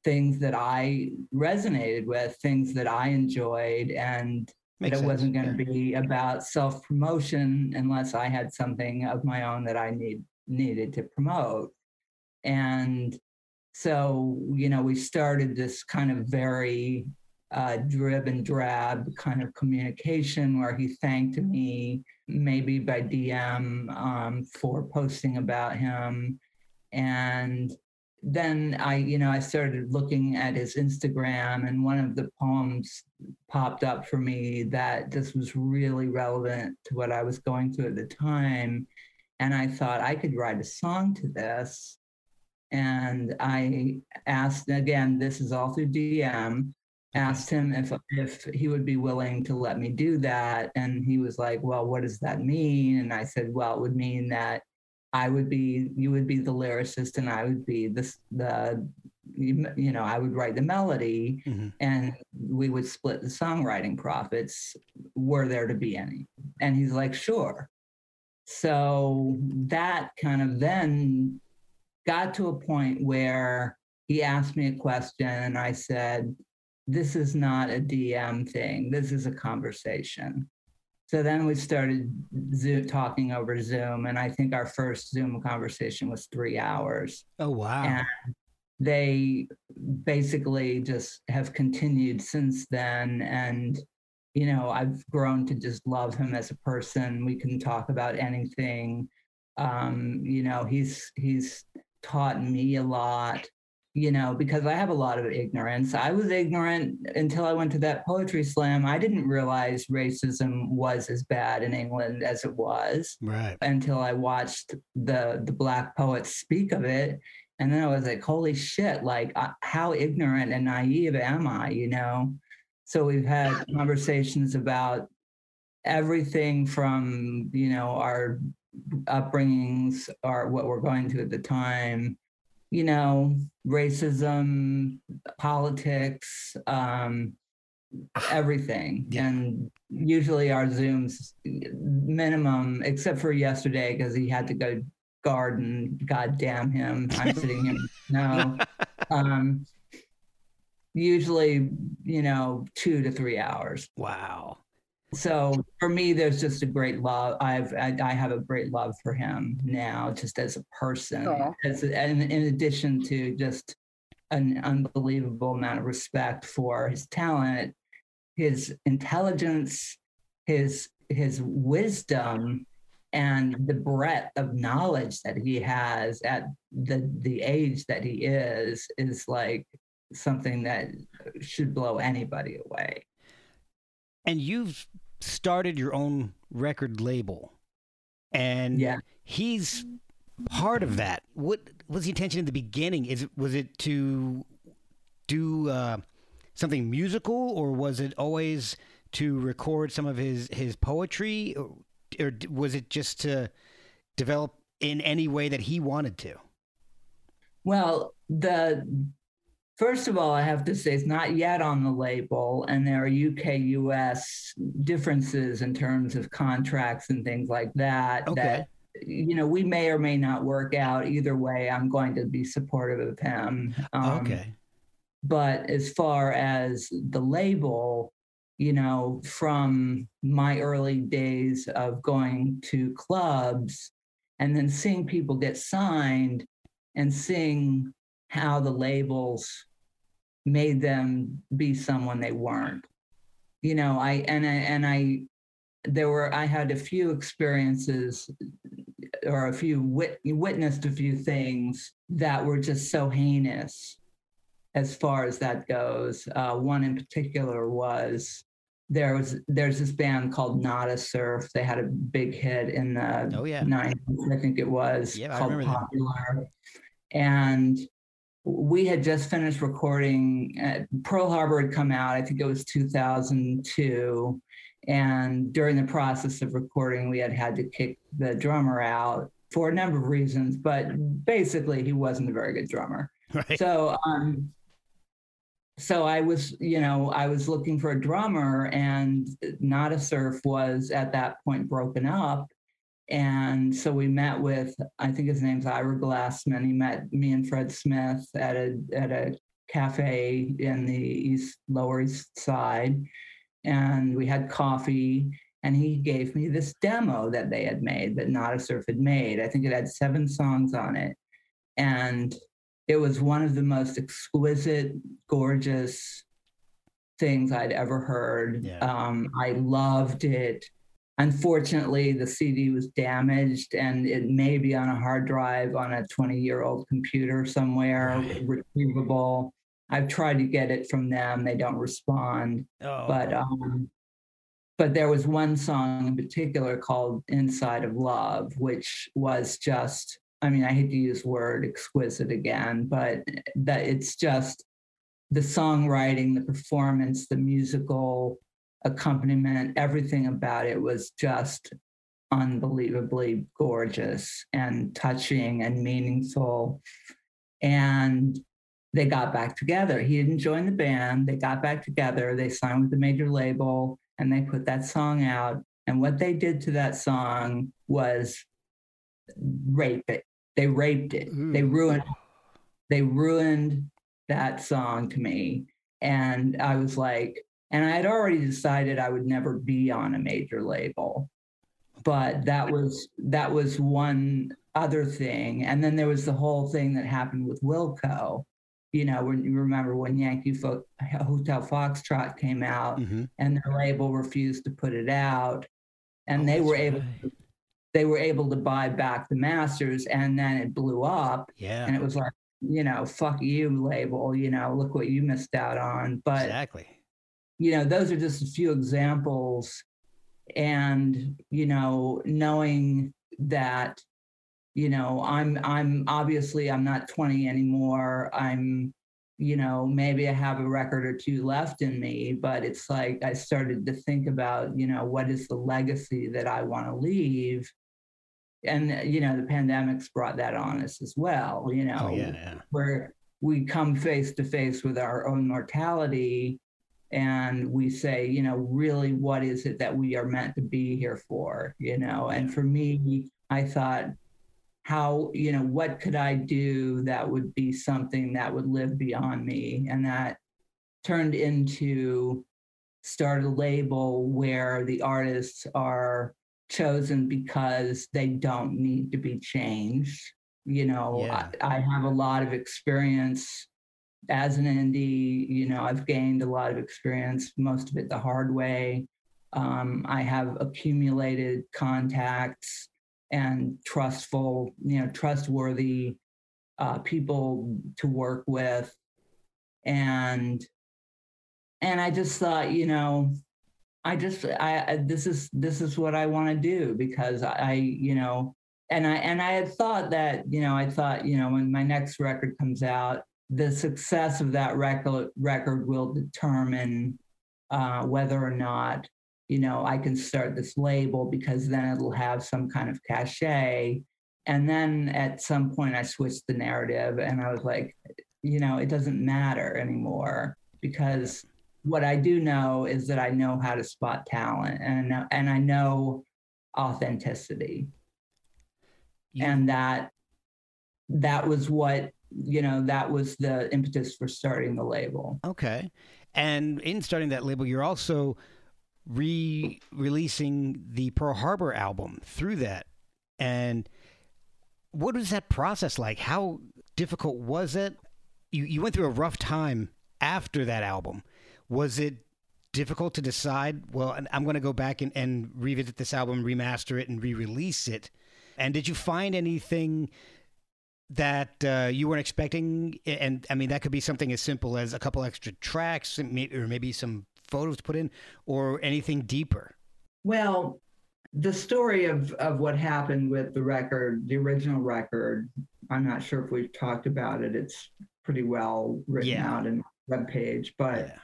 things that I resonated with, things that I enjoyed, and Makes it wasn't going to yeah. be about self promotion unless I had something of my own that I need needed to promote. And so, you know, we started this kind of very uh, drib and drab kind of communication where he thanked me maybe by DM um, for posting about him. And then I, you know, I started looking at his Instagram, and one of the poems popped up for me that this was really relevant to what I was going through at the time. And I thought I could write a song to this. And I asked again, this is all through DM asked him if if he would be willing to let me do that and he was like well what does that mean? And i said well it would mean that i would be you would be the lyricist and i would be the the you know i would write the melody mm-hmm. and we would split the songwriting profits were there to be any. And he's like sure. So that kind of then got to a point where he asked me a question and i said this is not a DM thing. This is a conversation. So then we started Zoom, talking over Zoom, and I think our first Zoom conversation was three hours. Oh wow! And they basically just have continued since then, and you know I've grown to just love him as a person. We can talk about anything. Um, you know, he's he's taught me a lot you know, because I have a lot of ignorance. I was ignorant until I went to that poetry slam. I didn't realize racism was as bad in England as it was. Right. Until I watched the the black poets speak of it. And then I was like, holy shit, like uh, how ignorant and naive am I, you know? So we've had conversations about everything from, you know, our upbringings or what we're going to at the time you know, racism, politics, um, everything. Yeah. And usually our Zooms minimum, except for yesterday because he had to go garden. God damn him! I'm sitting here. No. Um, usually, you know, two to three hours. Wow so for me there's just a great love. I've i, I have a great love for him now just as a person as and in addition to just an unbelievable amount of respect for his talent his intelligence his his wisdom and the breadth of knowledge that he has at the the age that he is is like something that should blow anybody away and you've started your own record label, and yeah. he's part of that. What was the intention in the beginning? Is it was it to do uh, something musical, or was it always to record some of his his poetry, or, or was it just to develop in any way that he wanted to? Well, the First of all, I have to say it's not yet on the label, and there are UK US differences in terms of contracts and things like that. Okay. That you know we may or may not work out. Either way, I'm going to be supportive of him. Um, okay. But as far as the label, you know, from my early days of going to clubs and then seeing people get signed and seeing how the labels made them be someone they weren't. You know, I and I and I there were I had a few experiences or a few wit, witnessed a few things that were just so heinous as far as that goes. Uh, one in particular was there was there's this band called Nada Surf. They had a big hit in the Oh yeah. 90s, I think it was Yeah, called remember that. Popular. And we had just finished recording. Uh, Pearl Harbor had come out. I think it was 2002. And during the process of recording, we had had to kick the drummer out for a number of reasons, but basically, he wasn't a very good drummer. Right. So, um, so I was, you know, I was looking for a drummer, and Nada Surf was at that point broken up. And so we met with, I think his name's Ira Glassman. He met me and Fred Smith at a at a cafe in the east lower east side, and we had coffee. And he gave me this demo that they had made, that Nada Surf had made. I think it had seven songs on it, and it was one of the most exquisite, gorgeous things I'd ever heard. Yeah. Um, I loved it. Unfortunately, the CD was damaged and it may be on a hard drive on a 20 year old computer somewhere, retrievable. I've tried to get it from them, they don't respond. oh. But um, but there was one song in particular called Inside of Love, which was just, I mean, I hate to use the word exquisite again, but that it's just the songwriting, the performance, the musical accompaniment, everything about it was just unbelievably gorgeous and touching and meaningful. And they got back together. He didn't join the band. They got back together. They signed with the major label and they put that song out. And what they did to that song was rape it. They raped it. They ruined they ruined that song to me. And I was like, and I had already decided I would never be on a major label. But that was that was one other thing. And then there was the whole thing that happened with Wilco. You know, when you remember when Yankee Fo- Hotel Foxtrot came out Mhm. and their label refused to put it out. And Oh, they were able right. they were able to buy back the masters and then it blew up Yeah. and it was like you know fuck you label you know look what you missed out on but exactly. You know those are just a few examples and you know knowing that you know i'm i'm obviously i'm not 20 anymore i'm you know maybe i have a record or two left in me but it's like i started to think about you know what is the legacy that i want to leave and you know the pandemic's brought that on us as well you oh, know Oh yeah. Yeah. where we come face to face with our own mortality and we say, you know, really, what is it that we are meant to be here for? You know, and for me, I thought, how, you know, what could I do that would be something that would live beyond me? And that turned into start a label where the artists are chosen because they don't need to be changed. You know, Yeah. I, I have a lot of experience as an indie. You know, I've gained a lot of experience, most of it the hard way. Um, I have accumulated contacts and trustful, you know, trustworthy uh, people to work with, and and I just thought, you know, I just I, I this is this is what I want to do because I, I you know and I and I had thought that you know I thought you know when my next record comes out the success of that record record will determine uh, whether or not you know I can start this label because then it'll have some kind of cachet and then at some point I switched the narrative and I was like you know, it doesn't matter anymore because what I do know is that I know how to spot talent and I know, and I know authenticity. You- and that that was what you know that was the impetus for starting the label Okay. And in starting that label, you're also re releasing the Pearl Harbor album through that. And what was that process like? How difficult was it? You, you went through a rough time after that album. Was it difficult to decide, well, I'm going to go back and, and revisit this album, remaster it, and re release it? And did you find anything that uh, you weren't expecting? And I mean, that could be something as simple as a couple extra tracks, or maybe some photos to put in, or anything deeper. well the story of of what happened with the record the original record i'm not sure if we've talked about it it's pretty well written Yeah. out in the web page but Yeah.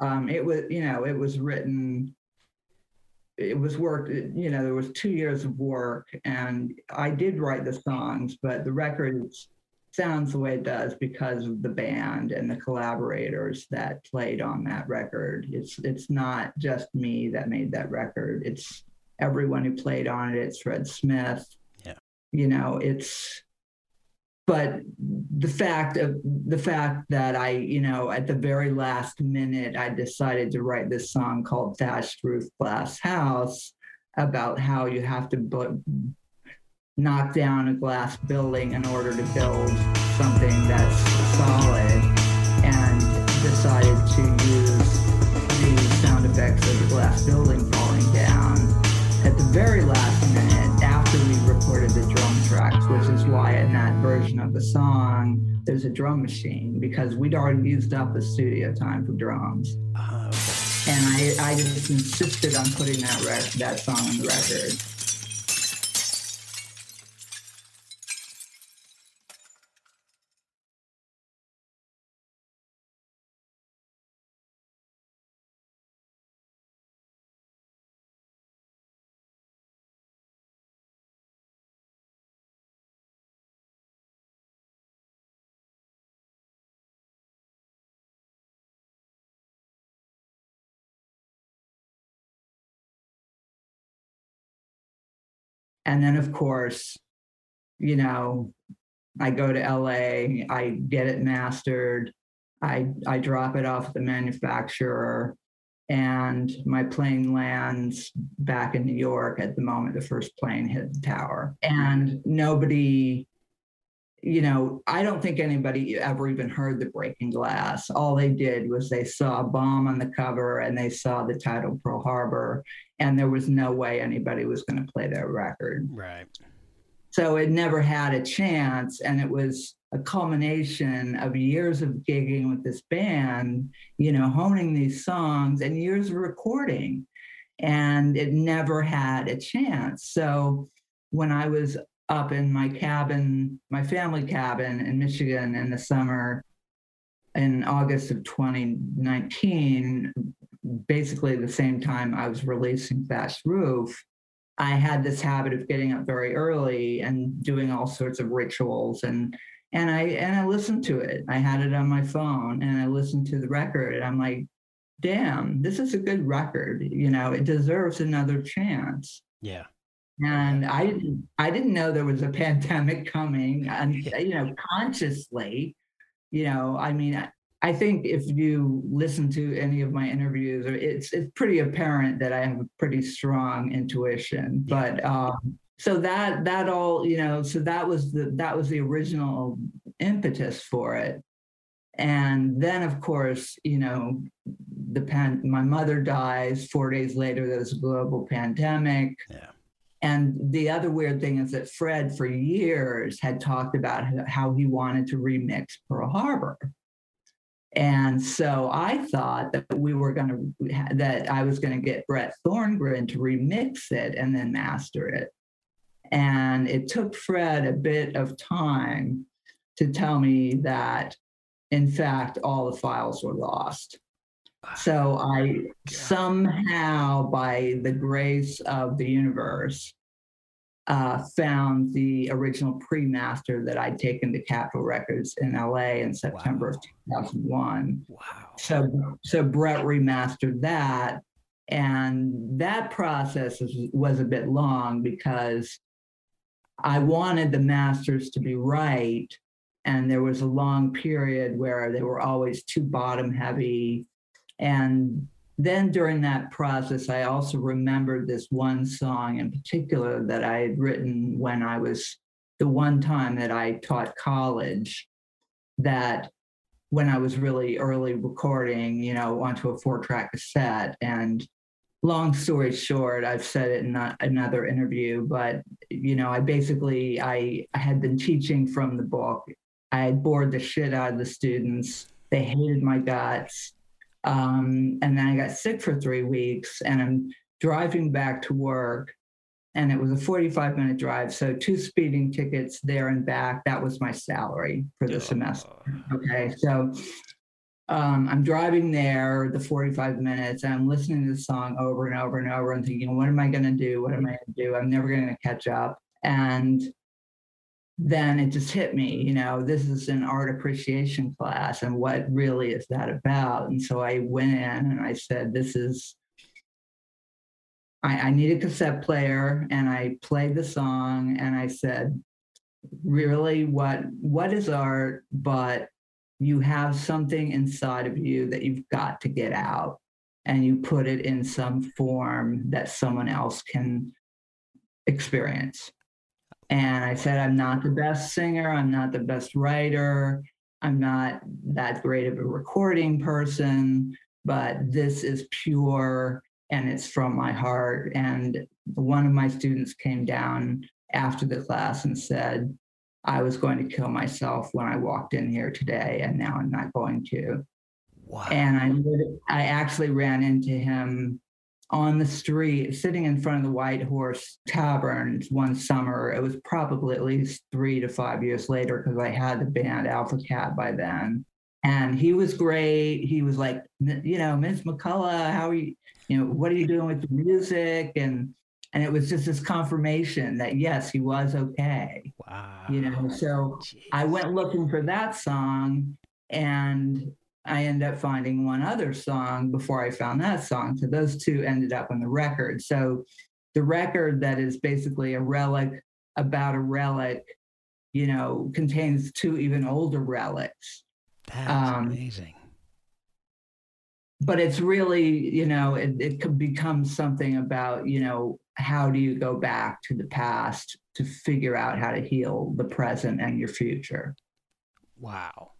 um, it was you know it was written it was work you know there was two years of work and i did write the songs but the record sounds the way it does because of the band and the collaborators that played on that record. It's it's not just me that made that record. It's everyone who played on it. It's fred smith. Yeah. you know it's but the fact of the fact that I, you know, at the very last minute, I decided to write this song called Thatched Roof Glass House about how you have to bu- knock down a glass building in order to build something that's solid and decided to use the sound effects of the glass building falling down at the very last minute recorded the drum tracks, which is why in that version of the song there's a drum machine because we'd already used up the studio time for drums. Uh, And I, I just insisted on putting that rec- that song on the record. And then, of course, you know, I go to LA, I get it mastered, I, I drop it off the manufacturer, and my plane lands back in New York at the moment the first plane hit the tower. And nobody, you know, I don't think anybody ever even heard the breaking glass. All they did was they saw a bomb on the cover and they saw the title Pearl Harbor, and there was no way anybody was going to play their record. right. So it never had a chance. And it was a culmination of years of gigging with this band, you know, honing these songs and years of recording. And it never had a chance. So when I was up in my cabin, my family cabin in Michigan in the summer, in August of 2019, basically the same time I was releasing Thatched Roof, I had this habit of getting up very early and doing all sorts of rituals and and I and I listened to it. I had it on my phone and I listened to the record and I'm like, damn, this is a good record. You know, it deserves another chance. Yeah. And I didn't I didn't know there was a pandemic coming and you know, consciously, you know, I mean I, I think if you listen to any of my interviews, it's it's pretty apparent that I have a pretty strong intuition. But um, so that that all you know, so that was the that was the original impetus for it. And then, of course, you know, the pan. My mother dies four days later. There's a global pandemic. Yeah. And the other weird thing is that Fred, for years, had talked about how he wanted to remix Pearl Harbor. And so I thought that we were going to, that I was going to get Brett Thorngren to remix it and then master it. And it took Fred a bit of time to tell me that, in fact, all the files were lost. So I somehow, by the grace of the universe, uh, found the original pre-master that I'd taken to Capitol Records in LA in September wow. of 2001. Wow. So, so Brett remastered that. And that process was, was a bit long because I wanted the masters to be right. And there was a long period where they were always too bottom heavy. And then during that process, I also remembered this one song in particular that I had written when I was the one time that I taught college that when I was really early recording, you know, onto a four track cassette. And long story short, I've said it in another interview, but, you know, I basically, I, I had been teaching from the book. I had bored the shit out of the students. They hated my guts um, and then I got sick for three weeks and I'm driving back to work. And it was a 45 minute drive. So, two speeding tickets there and back. That was my salary for the semester. Okay. So, um, I'm driving there the 45 minutes and I'm listening to the song over and over and over and thinking, what am I going to do? What am I going to do? I'm never going to catch up. And then it just hit me, you know, this is an art appreciation class and what really is that about? And so I went in and I said, this is, I, I need a cassette player and I played the song and I said, really what what is art but you have something inside of you that you've got to get out and you put it in some form that someone else can experience and I said, I'm not the best singer. I'm not the best writer. I'm not that great of a recording person, but this is pure and it's from my heart. And one of my students came down after the class and said, I was going to kill myself when I walked in here today, and now I'm not going to. Wow. And I, I actually ran into him on the street, sitting in front of the White Horse Tavern one summer. It was probably at least three to five years later because I had the band Alpha Cat by then. And he was great. He was like, you know, Miss McCullough, how are you? You know, what are you doing with the music? And and it was just this confirmation that yes, he was okay. Wow. You know, so Jeez. I went looking for that song and I ended up finding one other song before I found that song. So those two ended up on the record. So the record that is basically a relic about a relic, you know, contains two even older relics. That's um, amazing. But it's really, you know, it, it could become something about, you know, how do you go back to the past to figure out how to heal the present and your future? Wow.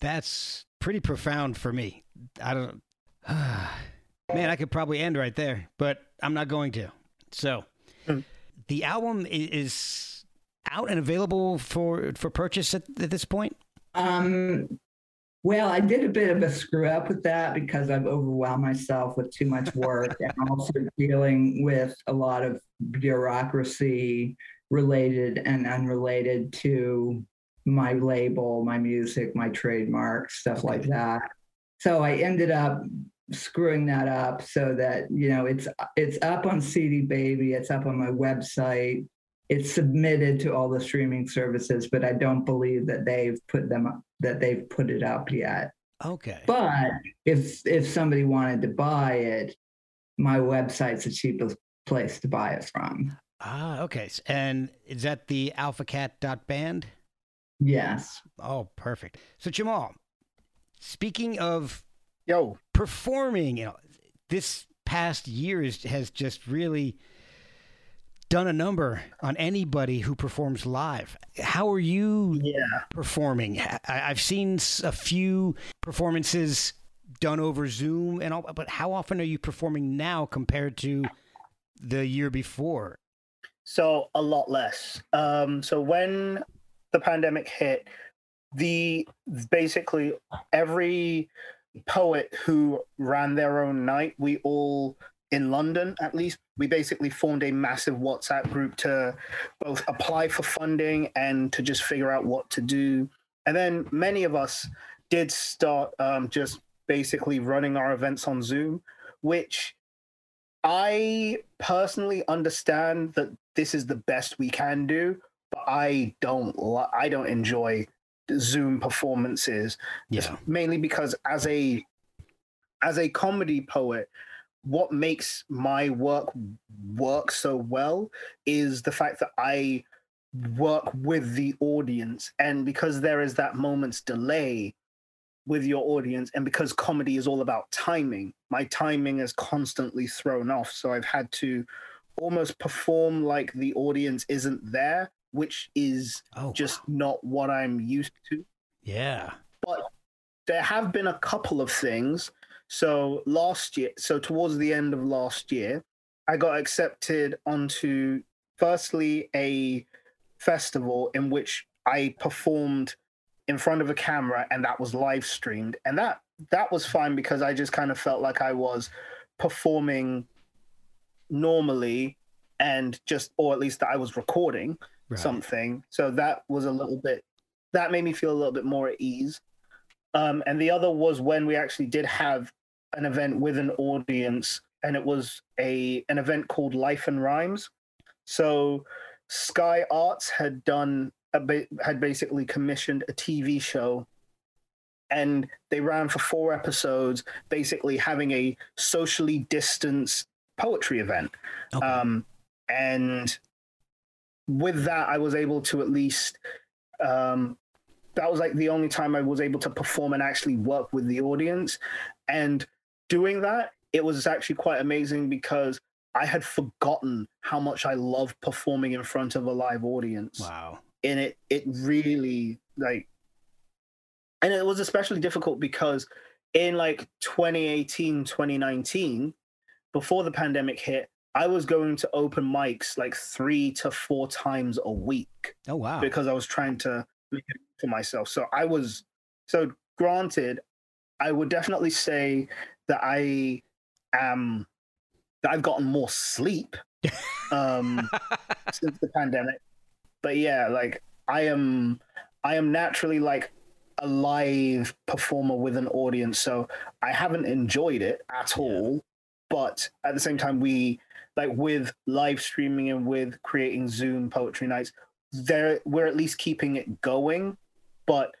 That's pretty profound for me. I don't. Man, I could probably end right there, but I'm not going to. So, mm. the album is out and available for for purchase at, at this point. Um, well, I did a bit of a screw up with that because I've overwhelmed myself with too much work and also dealing with a lot of bureaucracy related and unrelated to my label, my music, my trademark, stuff like that. So I ended up screwing that up so that you know it's it's up on CD Baby, it's up on my website, it's submitted to all the streaming services, but I don't believe that they've put them up, that they've put it up yet. Okay. But if if somebody wanted to buy it, my website's the cheapest place to buy it from. Ah, okay. And is that the alphacat.band? Yes. Oh, perfect. So Jamal, speaking of yo performing, you know, this past year is, has just really done a number on anybody who performs live. How are you yeah. performing? I, have seen a few performances done over Zoom and all, but how often are you performing now compared to the year before? So a lot less. Um, so when the pandemic hit, the basically every poet who ran their own night, we all in London at least, we basically formed a massive WhatsApp group to both apply for funding and to just figure out what to do. And then many of us did start um, just basically running our events on Zoom, which I personally understand that this is the best we can do, but I don't li- I don't enjoy Zoom performances. Yeah. mainly because as a as a comedy poet what makes my work work so well is the fact that I work with the audience. And because there is that moment's delay with your audience and because comedy is all about timing my timing is constantly thrown off. So I've had to almost perform like the audience isn't there which is Oh, just not what I'm used to yeah. but there have been a couple of things. So last year, so towards the end of last year, I got accepted onto firstly a festival in which I performed in front of a camera and that was live streamed and that that was fine because I just kind of felt like I was performing normally and just or at least that I was recording Right. something. So that was a little bit that made me feel a little bit more at ease. Um, and the other was when we actually did have an event with an audience, and it was a an event called Life and Rhymes. So Sky Arts had done a ba- had basically commissioned a TV show, and they ran for four episodes, basically having a socially distanced poetry event. Okay. Um, and with that, I was able to at least. Um, that was like the only time I was able to perform and actually work with the audience. And doing that, it was actually quite amazing because I had forgotten how much I love performing in front of a live audience wow. and it it really like and it was especially difficult because in like 2018 2019 before the pandemic hit i was going to open mics like three to four times a week Oh wow. because i was trying to make it for myself so i was so granted i would definitely say that i am that i've gotten more sleep um since the pandemic but yeah like i am i am naturally like a live performer with an audience so i haven't enjoyed it at Yeah. all but at the same time we like with live streaming and with creating zoom poetry nights there we're at least keeping it going but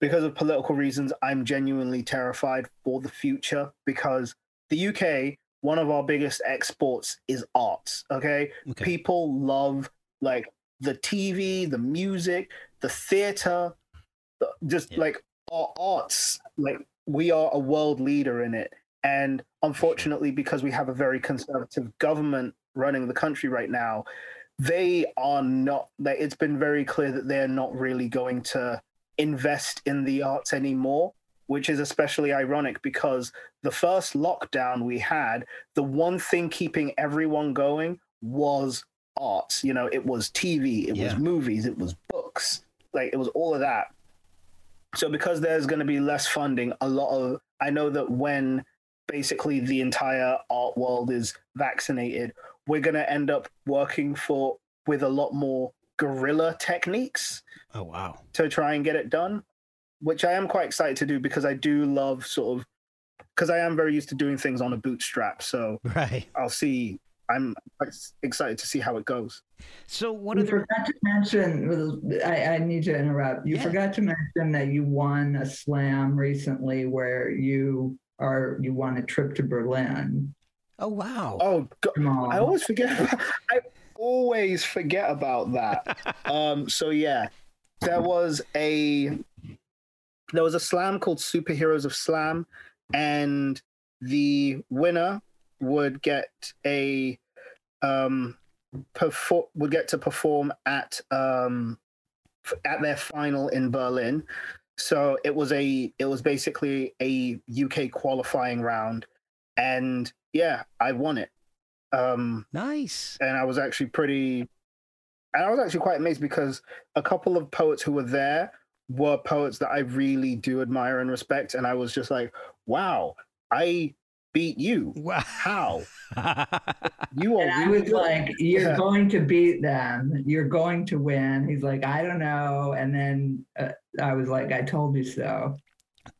because of political reasons i'm genuinely terrified for the future because the uk one of our biggest exports is arts okay Okay. people love like the TV, the music, the theater, the, just Yeah. like our arts. Like we are a world leader in it. And unfortunately, because we have a very conservative government running the country right now, they are not. It's been very clear that they're not really going to invest in the arts anymore. Which is especially ironic because the first lockdown we had, the one thing keeping everyone going was arts. You know, it was TV, it Yeah. was movies, it was books, like it was all of that. So because there's going to be less funding, a lot of I know that when basically the entire art world is vaccinated, we're going to end up working for with a lot more guerrilla techniques Oh wow. to try and get it done, which I am quite excited to do because I do love sort of because I am very used to doing things on a bootstrap. So Right. I'll see. I'm excited to see how it goes. So what You are the forgot to mention. I, I need to interrupt. You Yeah. forgot to mention that you won a slam recently, where you are you want a trip to Berlin. Oh wow. Oh, God, Jamal. I always forget. I always forget about that. um, so yeah, there was a there was a slam called Superheroes of Slam, and the winner would get a um perform would get to perform at um f- at their final in Berlin. So it was a it was basically a UK qualifying round, and yeah, I won it. Um, Nice. and I was actually pretty, and I was actually quite amazed because a couple of poets who were there were poets that I really do admire and respect, and I was just like, wow, I beat you. Wow. How you are? And I really was like, "You're Yeah. going to beat them. You're going to win." He's like, "I don't know." And then uh, I was like, "I told you so."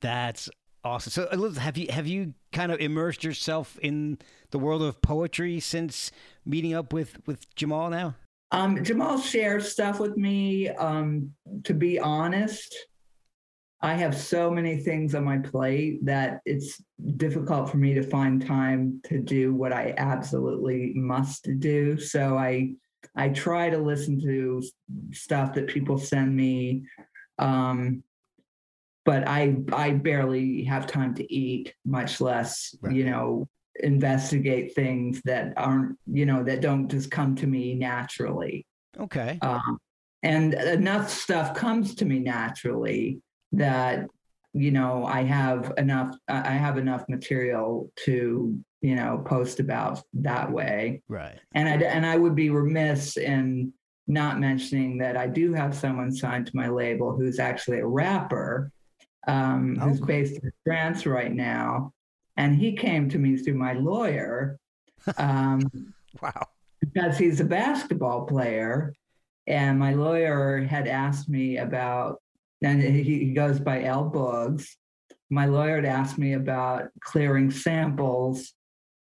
That's awesome. So Elizabeth, have you have you kind of immersed yourself in the world of poetry since meeting up with with Jamal now? Um, Jamal shares stuff with me. Um, to be honest, I have so many things on my plate that it's difficult for me to find time to do what I absolutely must do. So I I try to listen to stuff that people send me. Um, but I I barely have time to eat, much less, right. you know, investigate things that aren't, you know, that don't just come to me naturally. Okay. Um, and enough stuff comes to me naturally that you know i have enough i have enough material to you know post about that way. Right. And i and i would be remiss in not mentioning that i do have someone signed to my label who's actually a rapper um, oh. who's based in france right now. And he came to me through my lawyer um, wow. because he's a basketball player. And my lawyer had asked me about and he, goes by L Bugs. My lawyer had asked me about clearing samples,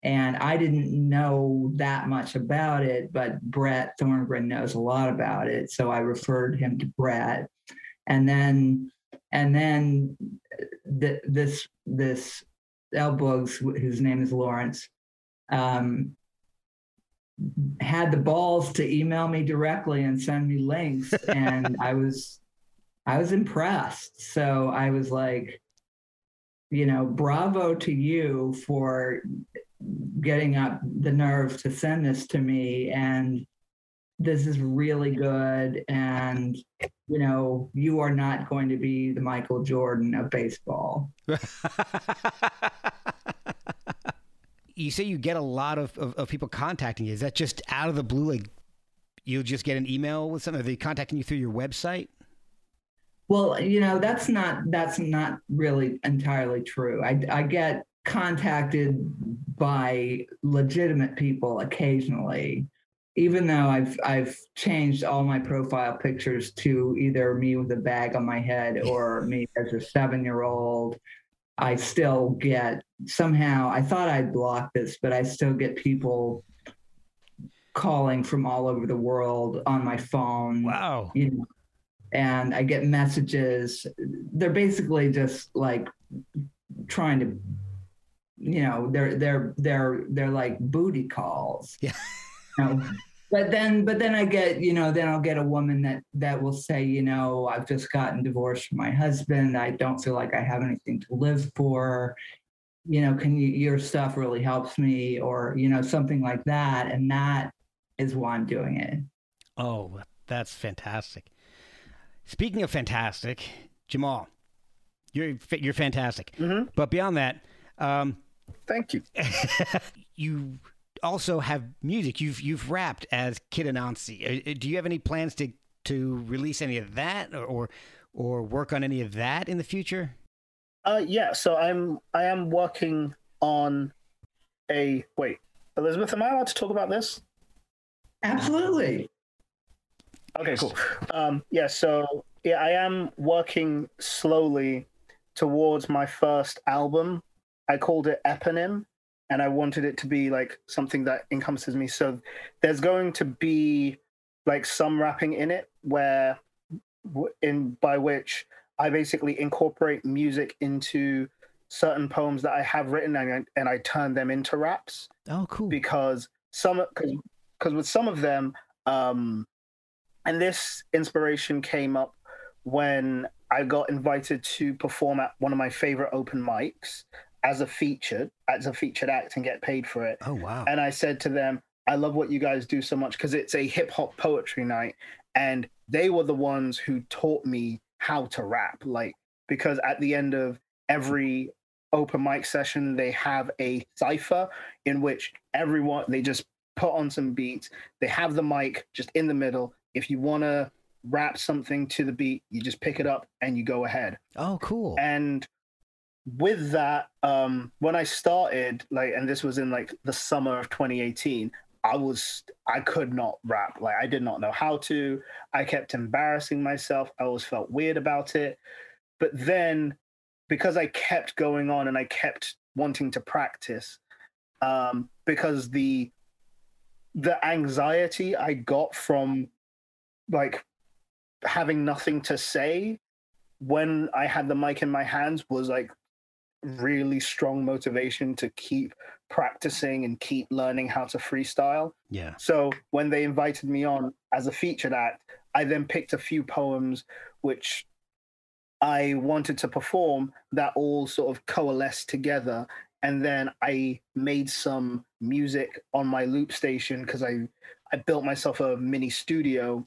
and I didn't know that much about it, but Brett Thorngren knows a lot about it, so I referred him to Brett, and then and then th- this this L Bugs, whose name is Lawrence, um, had the balls to email me directly and send me links, and I was I was impressed. So I was like, you know, bravo to you for getting up the nerve to send this to me. And this is really good. And, you know, you are not going to be the Michael Jordan of baseball. you say you get a lot of, of, of, people contacting you. Is that just out of the blue? Like you'll just get an email with something? Are they contacting you through your website? Well, you know, that's not that's not really entirely true. I, I get contacted by legitimate people occasionally, even though I've I've changed all my profile pictures to either me with a bag on my head or me as a seven year old. I still get somehow I thought I'd block this, but I still get people calling from all over the world on my phone. Wow. You know, and I get messages. They're basically just like trying to, you know, they're they're they're they're like booty calls. Yeah. You know? But then, but then I get, you know, then I'll get a woman that that will say, you know, I've just gotten divorced from my husband. I don't feel like I have anything to live for. You know, can you your stuff really helps me, or you know, something like that, and that is why I'm doing it. Oh, that's fantastic. Speaking of fantastic, Jamal, you're you're fantastic. Mm-hmm. But beyond that, um, thank you. you also have music. You've you've rapped as Kid Anansi. Uh, uh, do you have any plans to to release any of that or or, or work on any of that in the future? Uh, yeah. So I'm I am working on a wait. Elizabeth, am I allowed to talk about this? Absolutely. Okay, cool. Um, yeah, so yeah, I am working slowly towards my first album. I called it Eponym, and I wanted it to be like something that encompasses me. So there's going to be like some rapping in it, where in by which I basically incorporate music into certain poems that I have written, and I, and I turn them into raps. Oh, cool! Because some because because with some of them. Um, and this inspiration came up when I got invited to perform at one of my favorite open mics as a featured as a featured act and get paid for it. Oh wow. And I said to them, I love what you guys do so much because it's a hip hop poetry night and they were the ones who taught me how to rap like because at the end of every open mic session they have a cipher in which everyone they just put on some beats they have the mic just in the middle if you want to rap something to the beat, you just pick it up and you go ahead. Oh, cool. And with that, um, when I started, like, and this was in like the summer of 2018, I was, I could not rap. Like, I did not know how to. I kept embarrassing myself. I always felt weird about it. But then, because I kept going on and I kept wanting to practice, um, because the the anxiety I got from like having nothing to say when I had the mic in my hands was like really strong motivation to keep practicing and keep learning how to freestyle. Yeah. So when they invited me on as a featured act, I then picked a few poems which I wanted to perform that all sort of coalesced together. And then I made some music on my loop station because I, I built myself a mini studio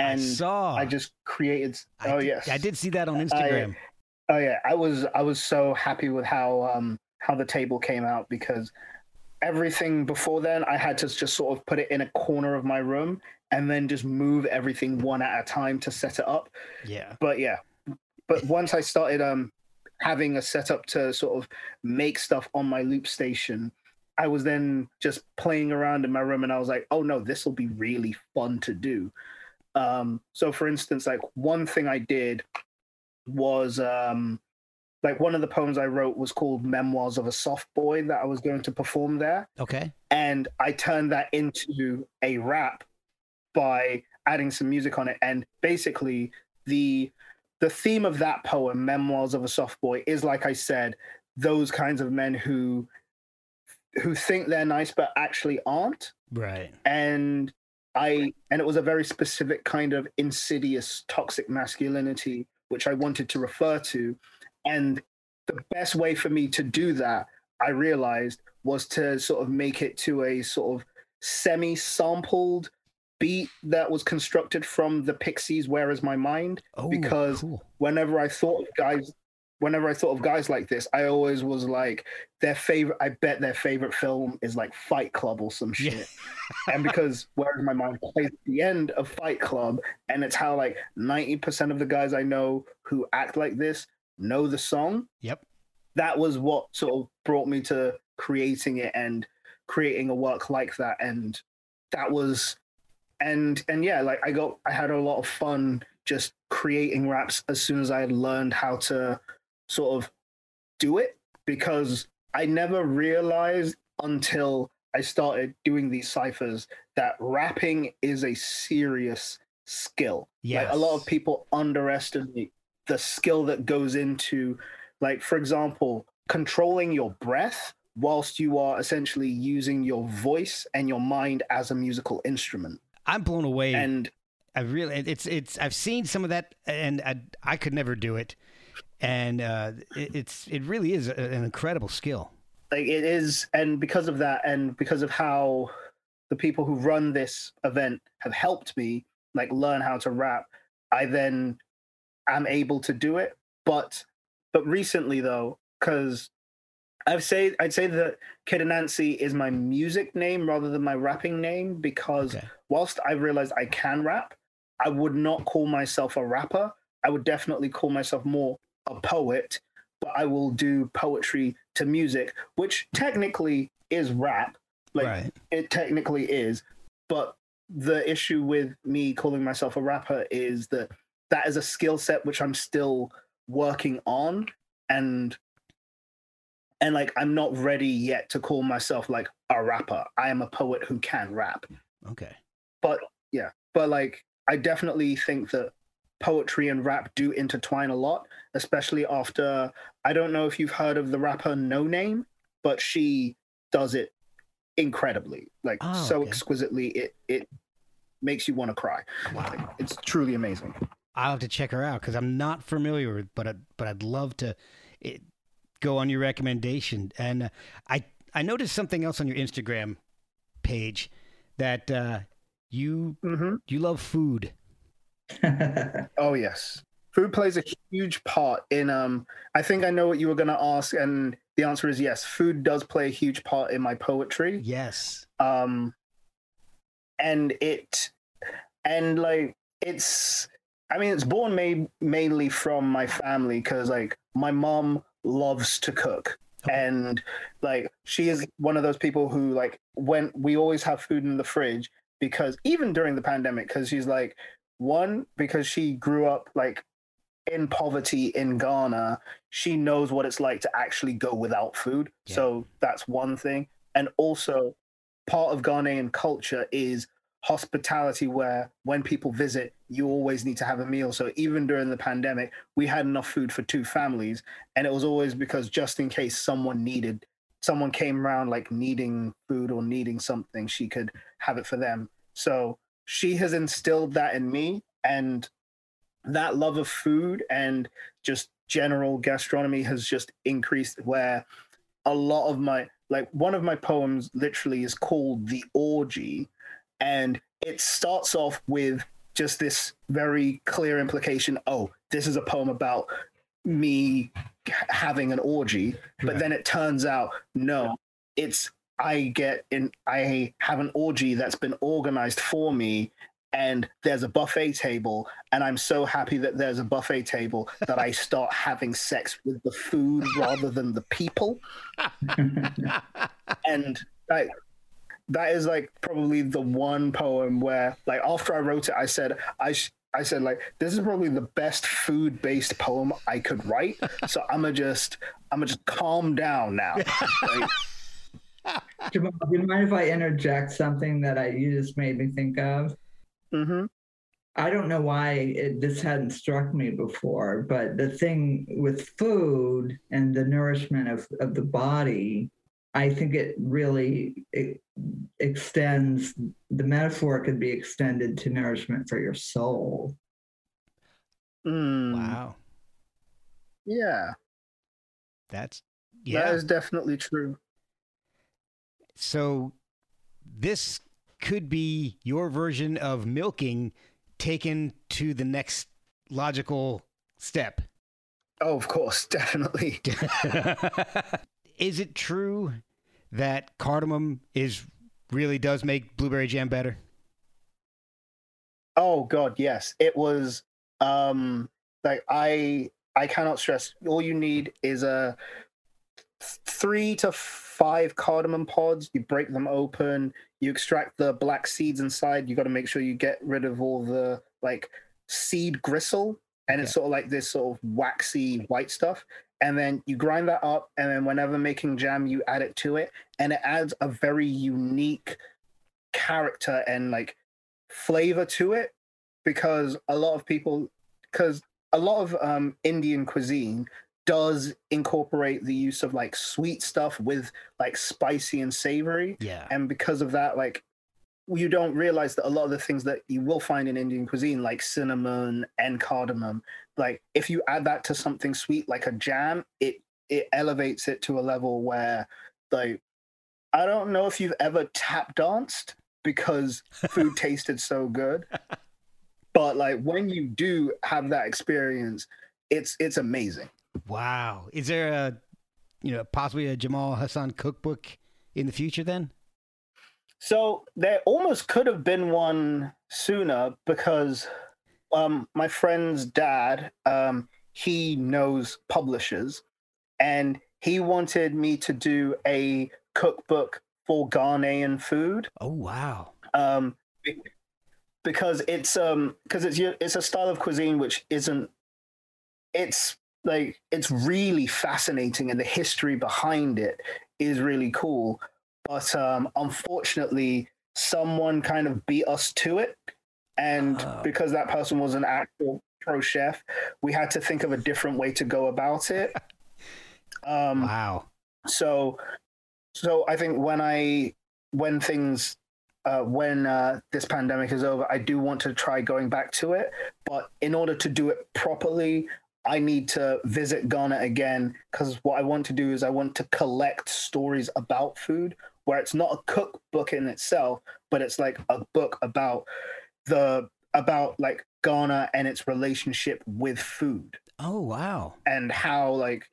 and I saw. I just created. I oh did- yes, I did see that on Instagram. Oh yeah, I was I was so happy with how um how the table came out because everything before then I had to just sort of put it in a corner of my room and then just move everything one at a time to set it up. yeah. But yeah, but once I started um having a setup to sort of make stuff on my loop station, I was then just playing around in my room and I was like, oh no, this will be really fun to do. Um, so for instance, like one thing I did was um like one of the poems I wrote was called Memoirs of a Soft Boy that I was going to perform there Okay. and I turned that into a rap by adding some music on it. And basically, the the theme of that poem, "Memoirs of a Soft Boy," is like I said, those kinds of men who who think they're nice but actually aren't. Right. And I and it was a very specific kind of insidious toxic masculinity, which I wanted to refer to. And the best way for me to do that, I realized, was to sort of make it to a sort of semi-sampled beat that was constructed from the Pixies Where Is My Mind? Oh, Because cool. Whenever I thought of guys whenever I thought of guys like this, I always was like their favorite I bet their favorite film is like Fight Club or some Yeah. shit. and because Where Is My Mind plays at the end of Fight Club, and it's how like 90% of the guys I know who act like this know the song Yep. that was what sort of brought me to creating it and creating a work like that and that was and and yeah like i got i had a lot of fun just creating raps as soon as i had learned how to sort of do it because i never realized until i started doing these ciphers that rapping is a serious skill Yes. like a lot of people underestimate the skill that goes into like for example controlling your breath whilst you are essentially using your voice and your mind as a musical instrument I'm blown away. and I really, it's, it's, I've seen some of that and I, I could never do it. And uh, it, it's, it really is a, an incredible skill. like it is and because of that and because of how the people who run this event have helped me like learn how to rap i then am able to do it but but recently though because i'd say i'd say that Kid Anansi is my music name rather than my rapping name because Okay. whilst i realized i can rap i would not call myself a rapper i would definitely call myself more a poet but I will do poetry to music, which technically is rap. Like right. it technically is. But the issue with me calling myself a rapper is that that is a skill set which I'm still working on and and like I'm not ready yet to call myself like a rapper. I am a poet who can rap Okay. but yeah but like i definitely think that poetry and rap do intertwine a lot especially after i don't know if you've heard of the rapper Noname but she does it incredibly like Oh, so okay. exquisitely it it makes you want to cry Wow. it's truly amazing I'll have to check her out because I'm not familiar with, but I, but I'd love to it, go on your recommendation. And uh, I I noticed something else on your Instagram page that uh, you mm-hmm. you love food. oh yes food plays a huge part in um i think i know what you were going to ask and the answer is yes food does play a huge part in my poetry Yes. um and it and like it's i mean it's born ma- mainly from my family because like my mom loves to cook Okay. and like she is one of those people who like when we always have food in the fridge because even during the pandemic because she's like one because she grew up like in poverty in ghana she knows what it's like to actually go without food. Yeah. so that's one thing. And also part of Ghanaian culture is hospitality where when people visit you always need to have a meal. So even during the pandemic we had enough food for two families. And it was always because just in case someone needed someone came around like needing food or needing something she could have it for them. So she has instilled that in me and that love of food and just general gastronomy has just increased where a lot of my like one of my poems literally is called the orgy and it starts off with just this very clear implication oh this is a poem about me having an orgy but Right. then it turns out no it's i get in i have an orgy that's been organized for me and there's a buffet table and i'm so happy that there's a buffet table that i start having sex with the food rather than the people. And like that is like probably the one poem where like after i wrote it i said i sh- i said like this is probably the best food based poem i could write. So i'm gonna just i'm gonna just calm down now Like, Jamal, do you mind if I interject something that I you just made me think of? mhm. I don't know why it, this hadn't struck me before, but the thing with food and the nourishment of, of the body, I think it really it extends. The metaphor could be extended to nourishment for your soul. Mm, Wow. yeah That's yeah. is definitely true So this could be your version of milking taken to the next logical step. oh of course definitely is it true that cardamom is really does make blueberry jam better? Oh god, yes. It was um like I I cannot stress all you need is a th- 3 to 5 cardamom pods. You break them open, you extract the black seeds inside. You got to make sure you get rid of all the like seed gristle and it's sort of like this sort of waxy white stuff. And then you grind that up and then whenever making jam you add it to it and it adds a very unique character and like flavor to it because a lot of people because a lot of um indian cuisine does incorporate the use of like sweet stuff with like spicy and savory Yeah. and because of that like you don't realize that a lot of the things that you will find in indian cuisine like cinnamon and cardamom like if you add that to something sweet like a jam it it elevates it to a level where like i don't know if you've ever tap danced because food tasted so good but like when you do have that experience it's it's amazing Wow. Is there a you know possibly a Jamal Hassan cookbook in the future then? So there almost could have been one sooner because um, my friend's dad, um, he knows publishers, and he wanted me to do a cookbook for Ghanaian food. Oh wow. Um, because it's um because it's it's a style of cuisine which isn't it's like it's really fascinating and the history behind it is really cool but um unfortunately someone kind of beat us to it and Oh. because that person was an actual pro chef we had to think of a different way to go about it um Wow. so so i think when i when things uh, when uh, this pandemic is over i do want to try going back to it but in order to do it properly i need to visit ghana again because what i want to do is i want to collect stories about food where it's not a cookbook in itself but it's like a book about the about like ghana and its relationship with food Oh wow. and how like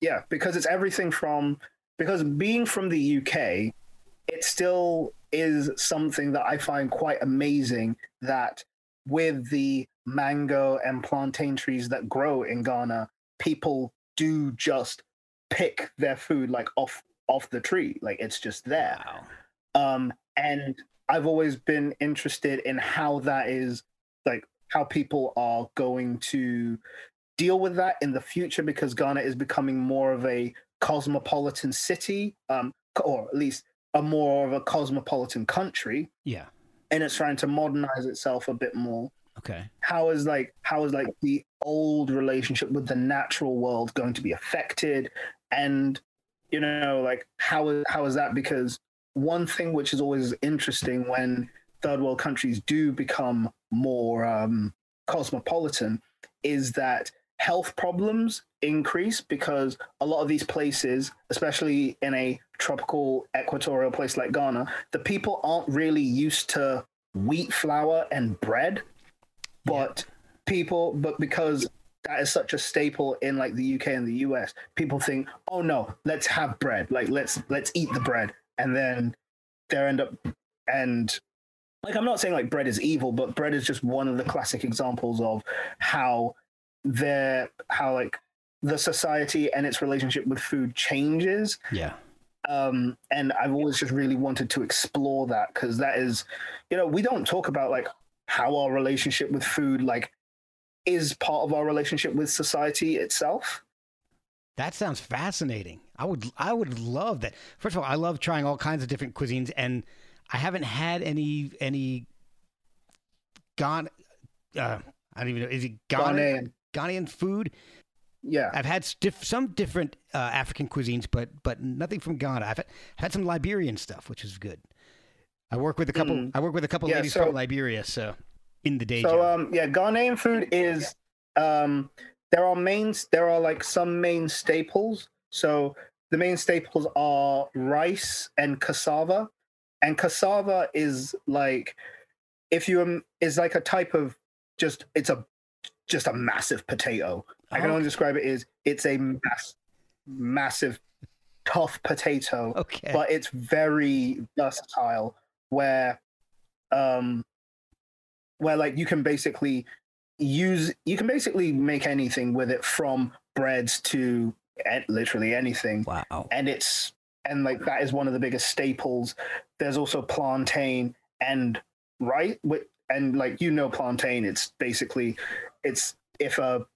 yeah because it's everything from because being from the uk it still is something that i find quite amazing that with the mango and plantain trees that grow in ghana people do just pick their food like off off the tree like it's just there Wow. um and i've always been interested in how that is like how people are going to deal with that in the future because ghana is becoming more of a cosmopolitan city um or at least a more of a cosmopolitan country, Yeah. and it's trying to modernize itself a bit more. Okay. How is like how is like the old relationship with the natural world going to be affected? And you know, like how is how is that? Because one thing which is always interesting when third world countries do become more um, cosmopolitan is that health problems increase because a lot of these places, especially in a tropical equatorial place like Ghana, the people aren't really used to wheat flour and bread. But people, but because that is such a staple in like the UK and the US, people think, oh no, let's have bread. Like let's let's eat the bread. And then they end up and like I'm not saying like bread is evil, but bread is just one of the classic examples of how their how like the society and its relationship with food changes Yeah. um and i've always just really wanted to explore that because that is you know we don't talk about like how our relationship with food like is part of our relationship with society itself That sounds fascinating. I would I would love that. First of all, I love trying all kinds of different cuisines, and I haven't had any any Ghan. Uh, I don't even know. Is it Ghanaian Ghanaian. Ghanaian food? yeah I've had stiff, some different uh, African cuisines, but but nothing from Ghana. I've had, had some Liberian stuff, which is good. I work with a couple. Mm. I work with a couple Yeah, ladies so- from Liberia, so in the day so job. um yeah ghanaian food is um there are mains there are like some main staples so the main staples are rice and cassava and cassava is like if you um, is like a type of just it's a just a massive potato i can Oh, only describe it as it's a mass, massive tough potato okay. but it's very versatile where um where like you can basically use you can basically make anything with it from breads to literally anything wow. and it's and like that is one of the biggest staples there's also plantain and right with and like you know plantain it's basically it's if a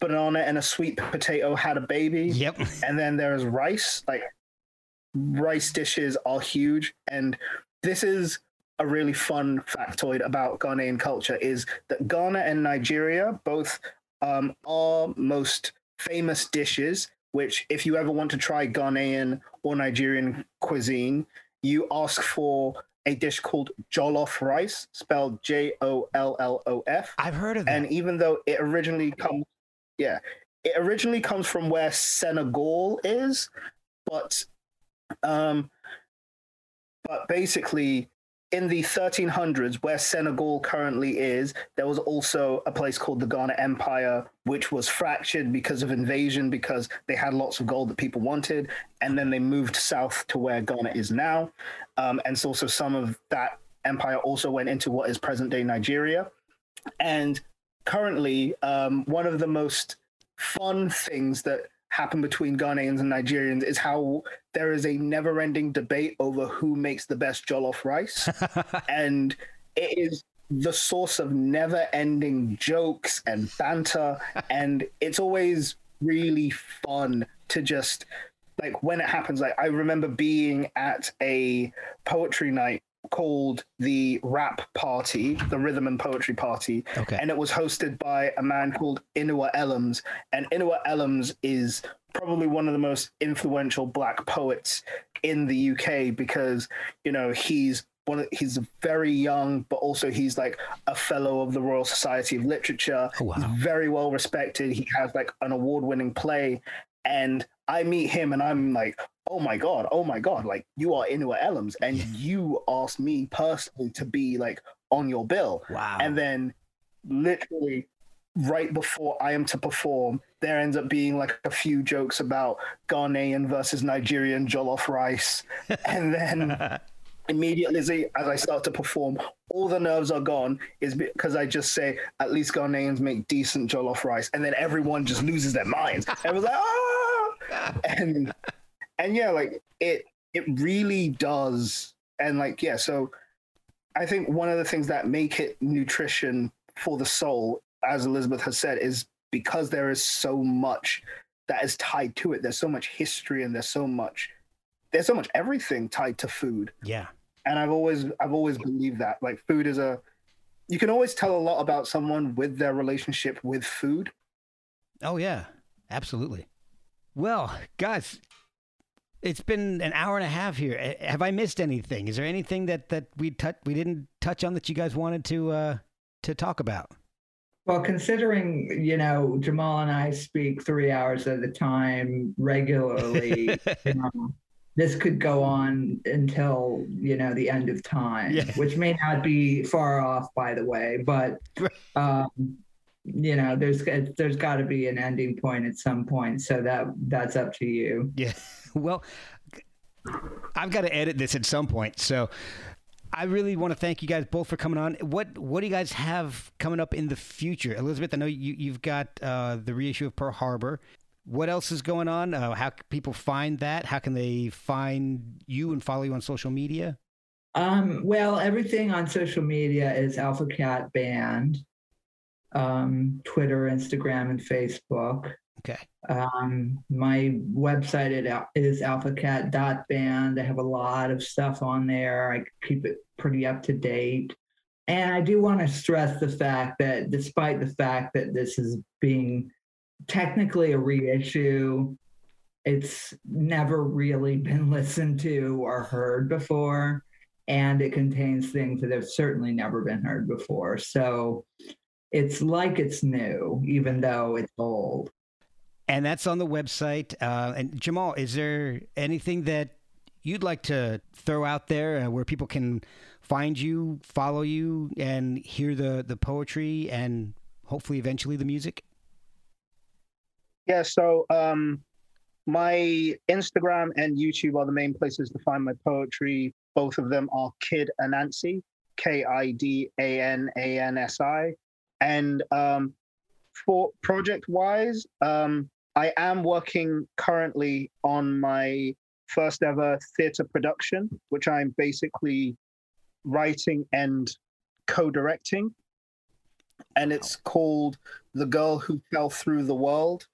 banana and a sweet potato had a baby Yep. and then there's rice like rice dishes are huge and this is a really fun factoid about ghanaian culture is that ghana and nigeria both um, are most famous dishes which if you ever want to try ghanaian or nigerian cuisine you ask for a dish called jollof rice spelled j-o-l-l-o-f I've heard of that. and even though it originally comes yeah it originally comes from where senegal is but um but basically in the 1300s where senegal currently is there was also a place called the ghana empire which was fractured because of invasion because they had lots of gold that people wanted and then they moved south to where ghana is now. Um, and so also some of that empire also went into what is present day nigeria. And currently um, one of the most fun things that happen between Ghanaians and Nigerians is how there is a never-ending debate over who makes the best jollof rice, and it is the source of never-ending jokes and banter, and it's always really fun to just like when it happens. Like I remember being at a poetry night called the Rap Party, the Rhythm and Poetry Party, okay. and it was hosted by a man called Inua Ellams. And Inua Ellams is probably one of the most influential black poets in the UK because you know he's one of, he's very young, but also he's like a fellow of the Royal Society of Literature. Oh, wow. He's very well respected. He has like an award-winning play, and I meet him, and I'm like, oh my god, oh my god, like you are Inua Ellams, and you asked me personally to be like on your bill. wow. And then literally right before I am to perform, there ends up being like a few jokes about Ghanaian versus Nigerian jollof rice. And then immediately as I- start to perform, all the nerves are gone is because I just say, at least Ghanaians make decent jollof rice. And then everyone just loses their minds. Was like, ah! And and yeah, like it it really does. And like, yeah, so I think one of the things that make it nutrition for the soul, as Elizabeth has said, is because there is so much that is tied to it. There's so much history and there's so much there's so much everything tied to food. Yeah. And I've always I've always believed that like food is a you can always tell a lot about someone with their relationship with food. Oh yeah, absolutely. Well, guys, it's been an hour and a half here. Have I missed anything? Is there anything that that we touch we didn't touch on that you guys wanted to uh to talk about? Well, considering you know Jamal and I speak three hours at a time regularly, you know, this could go on until you know the end of time, yeah. which may not be far off, by the way. But um, you know, there's there's got to be an ending point at some point, so that that's up to you. Yeah. Well, I've got to edit this at some point, so I really want to thank you guys both for coming on. What what do you guys have coming up in the future, Elizabeth? I know you you've got uh, the reissue of Pearl Harbor. What else is going on? Uh, how can people find that? How can they find you and follow you on social media? Um, well, everything on social media is Alpha Cat Band, um, Twitter, Instagram, and Facebook. Okay. Um, my website is alphacat.band. I have a lot of stuff on there. I keep it pretty up to date. And I do want to stress the fact that despite the fact that this is being technically a reissue, it's never really been listened to or heard before. And it contains things that have certainly never been heard before. So it's like it's new, even though it's old and that's on the website. Uh, and Jamal, is there anything that you'd like to throw out there uh, where people can find you, follow you, and hear the the poetry and hopefully eventually the music? Yeah. So um, my Instagram and YouTube are the main places to find my poetry. Both of them are Kid Anansi, K I D A N A N S I. And um, for project wise, um, I am working currently on my first ever theatre production, which I'm basically writing and co-directing. And it's called The Girl Who Fell Through the World.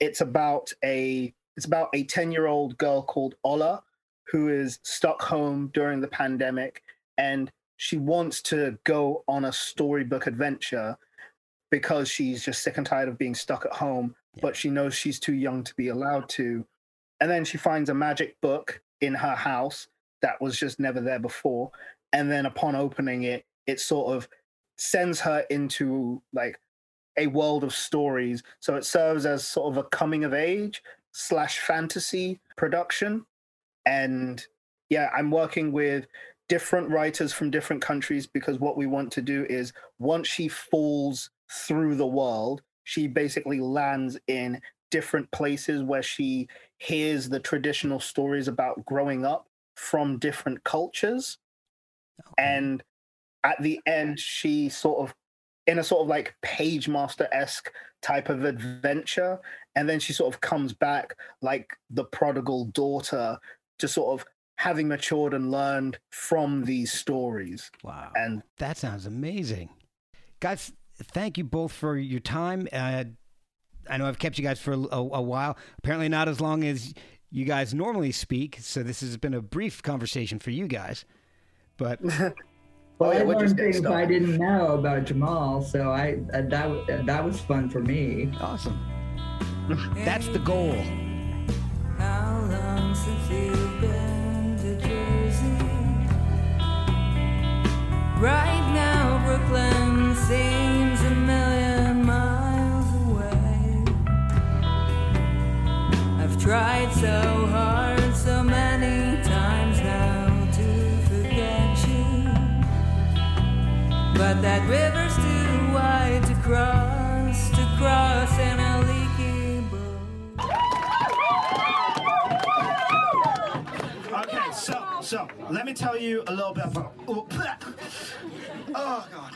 It's about a it's about a 10-year-old girl called Ola who is stuck home during the pandemic and she wants to go on a storybook adventure because she's just sick and tired of being stuck at home but she knows she's too young to be allowed to. And then she finds a magic book in her house that was just never there before. And then upon opening it, it sort of sends her into like a world of stories. So it serves as sort of a coming of age slash fantasy production. And yeah, I'm working with different writers from different countries because what we want to do is once she falls through the world, she basically lands in different places where she hears the traditional stories about growing up from different cultures. Okay. And at the end, she sort of in a sort of like Pagemaster esque type of adventure. And then she sort of comes back like the prodigal daughter, just sort of having matured and learned from these stories. Wow. And that sounds amazing. Guys, thank you both for your time. Uh, I know I've kept you guys for a, a, while. Apparently, not as long as you guys normally speak. So this has been a brief conversation for you guys. But well, well I learned things I didn't know about Jamal, so I uh, that that was fun for me. Awesome. That's the goal. Right now, Brooklyn tried so hard so many times now to forget you. But that river's too wide to cross, to cross in a leaky boat. Okay, so, so let me tell you a little bit about. Oh, oh God.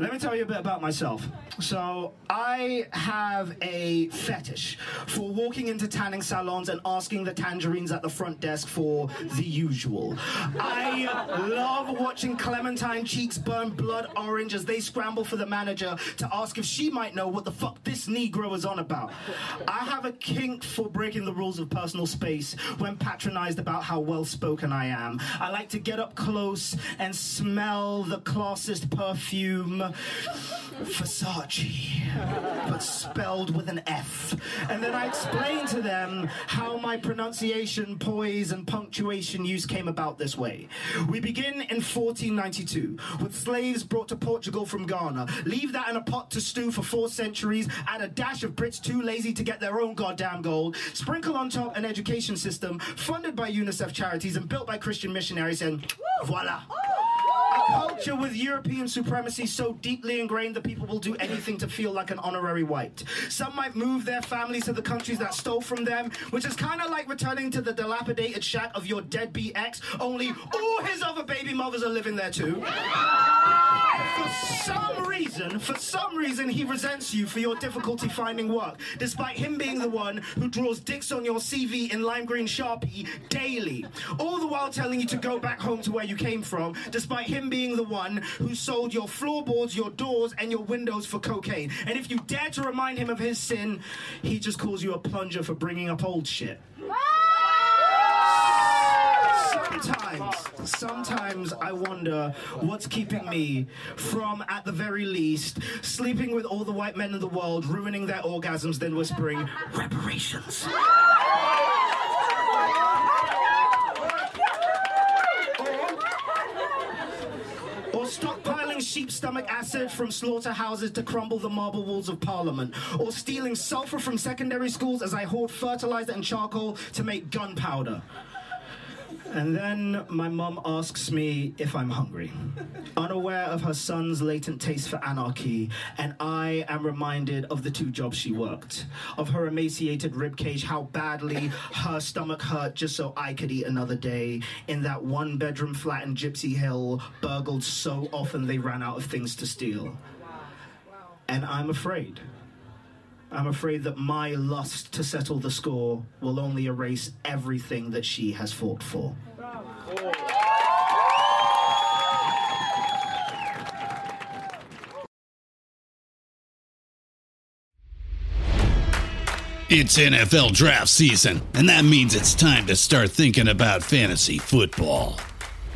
Let me tell you a bit about myself. So, I have a fetish for walking into tanning salons and asking the tangerines at the front desk for the usual. I love watching Clementine cheeks burn blood orange as they scramble for the manager to ask if she might know what the fuck this Negro is on about. I have a kink for breaking the rules of personal space when patronized about how well spoken I am. I like to get up close and smell the classist perfume Versace, but spelled with an F. And then I explain to them how my pronunciation, poise, and punctuation use came about this way. We begin in 1492 with slaves brought to Portugal from Ghana. Leave that in a pot to stew for four centuries. Add a dash of Brits too lazy to get their own goddamn gold. Sprinkle on top an education system funded by UNICEF charities and built by Christian missionaries, and voila. A culture with European supremacy so deeply ingrained that people will do anything to feel like an honorary white. Some might move their families to the countries that stole from them, which is kind of like returning to the dilapidated shack of your deadbeat ex, only all his other baby mothers are living there too. For some reason, for some reason, he resents you for your difficulty finding work, despite him being the one who draws dicks on your CV in lime green Sharpie daily. All the while telling you to go back home to where you came from, despite him being the one who sold your floorboards, your doors, and your windows for cocaine. And if you dare to remind him of his sin, he just calls you a plunger for bringing up old shit. Sometimes, sometimes I wonder what's keeping me from, at the very least, sleeping with all the white men in the world, ruining their orgasms, then whispering, reparations. Or stockpiling sheep stomach acid from slaughterhouses to crumble the marble walls of Parliament. Or stealing sulfur from secondary schools as I hoard fertilizer and charcoal to make gunpowder. And then my mum asks me if I'm hungry, unaware of her son's latent taste for anarchy, and I am reminded of the two jobs she worked, of her emaciated ribcage, how badly her stomach hurt just so I could eat another day in that one bedroom flat in Gypsy Hill, burgled so often they ran out of things to steal. And I'm afraid. I'm afraid that my lust to settle the score will only erase everything that she has fought for. It's NFL draft season, and that means it's time to start thinking about fantasy football.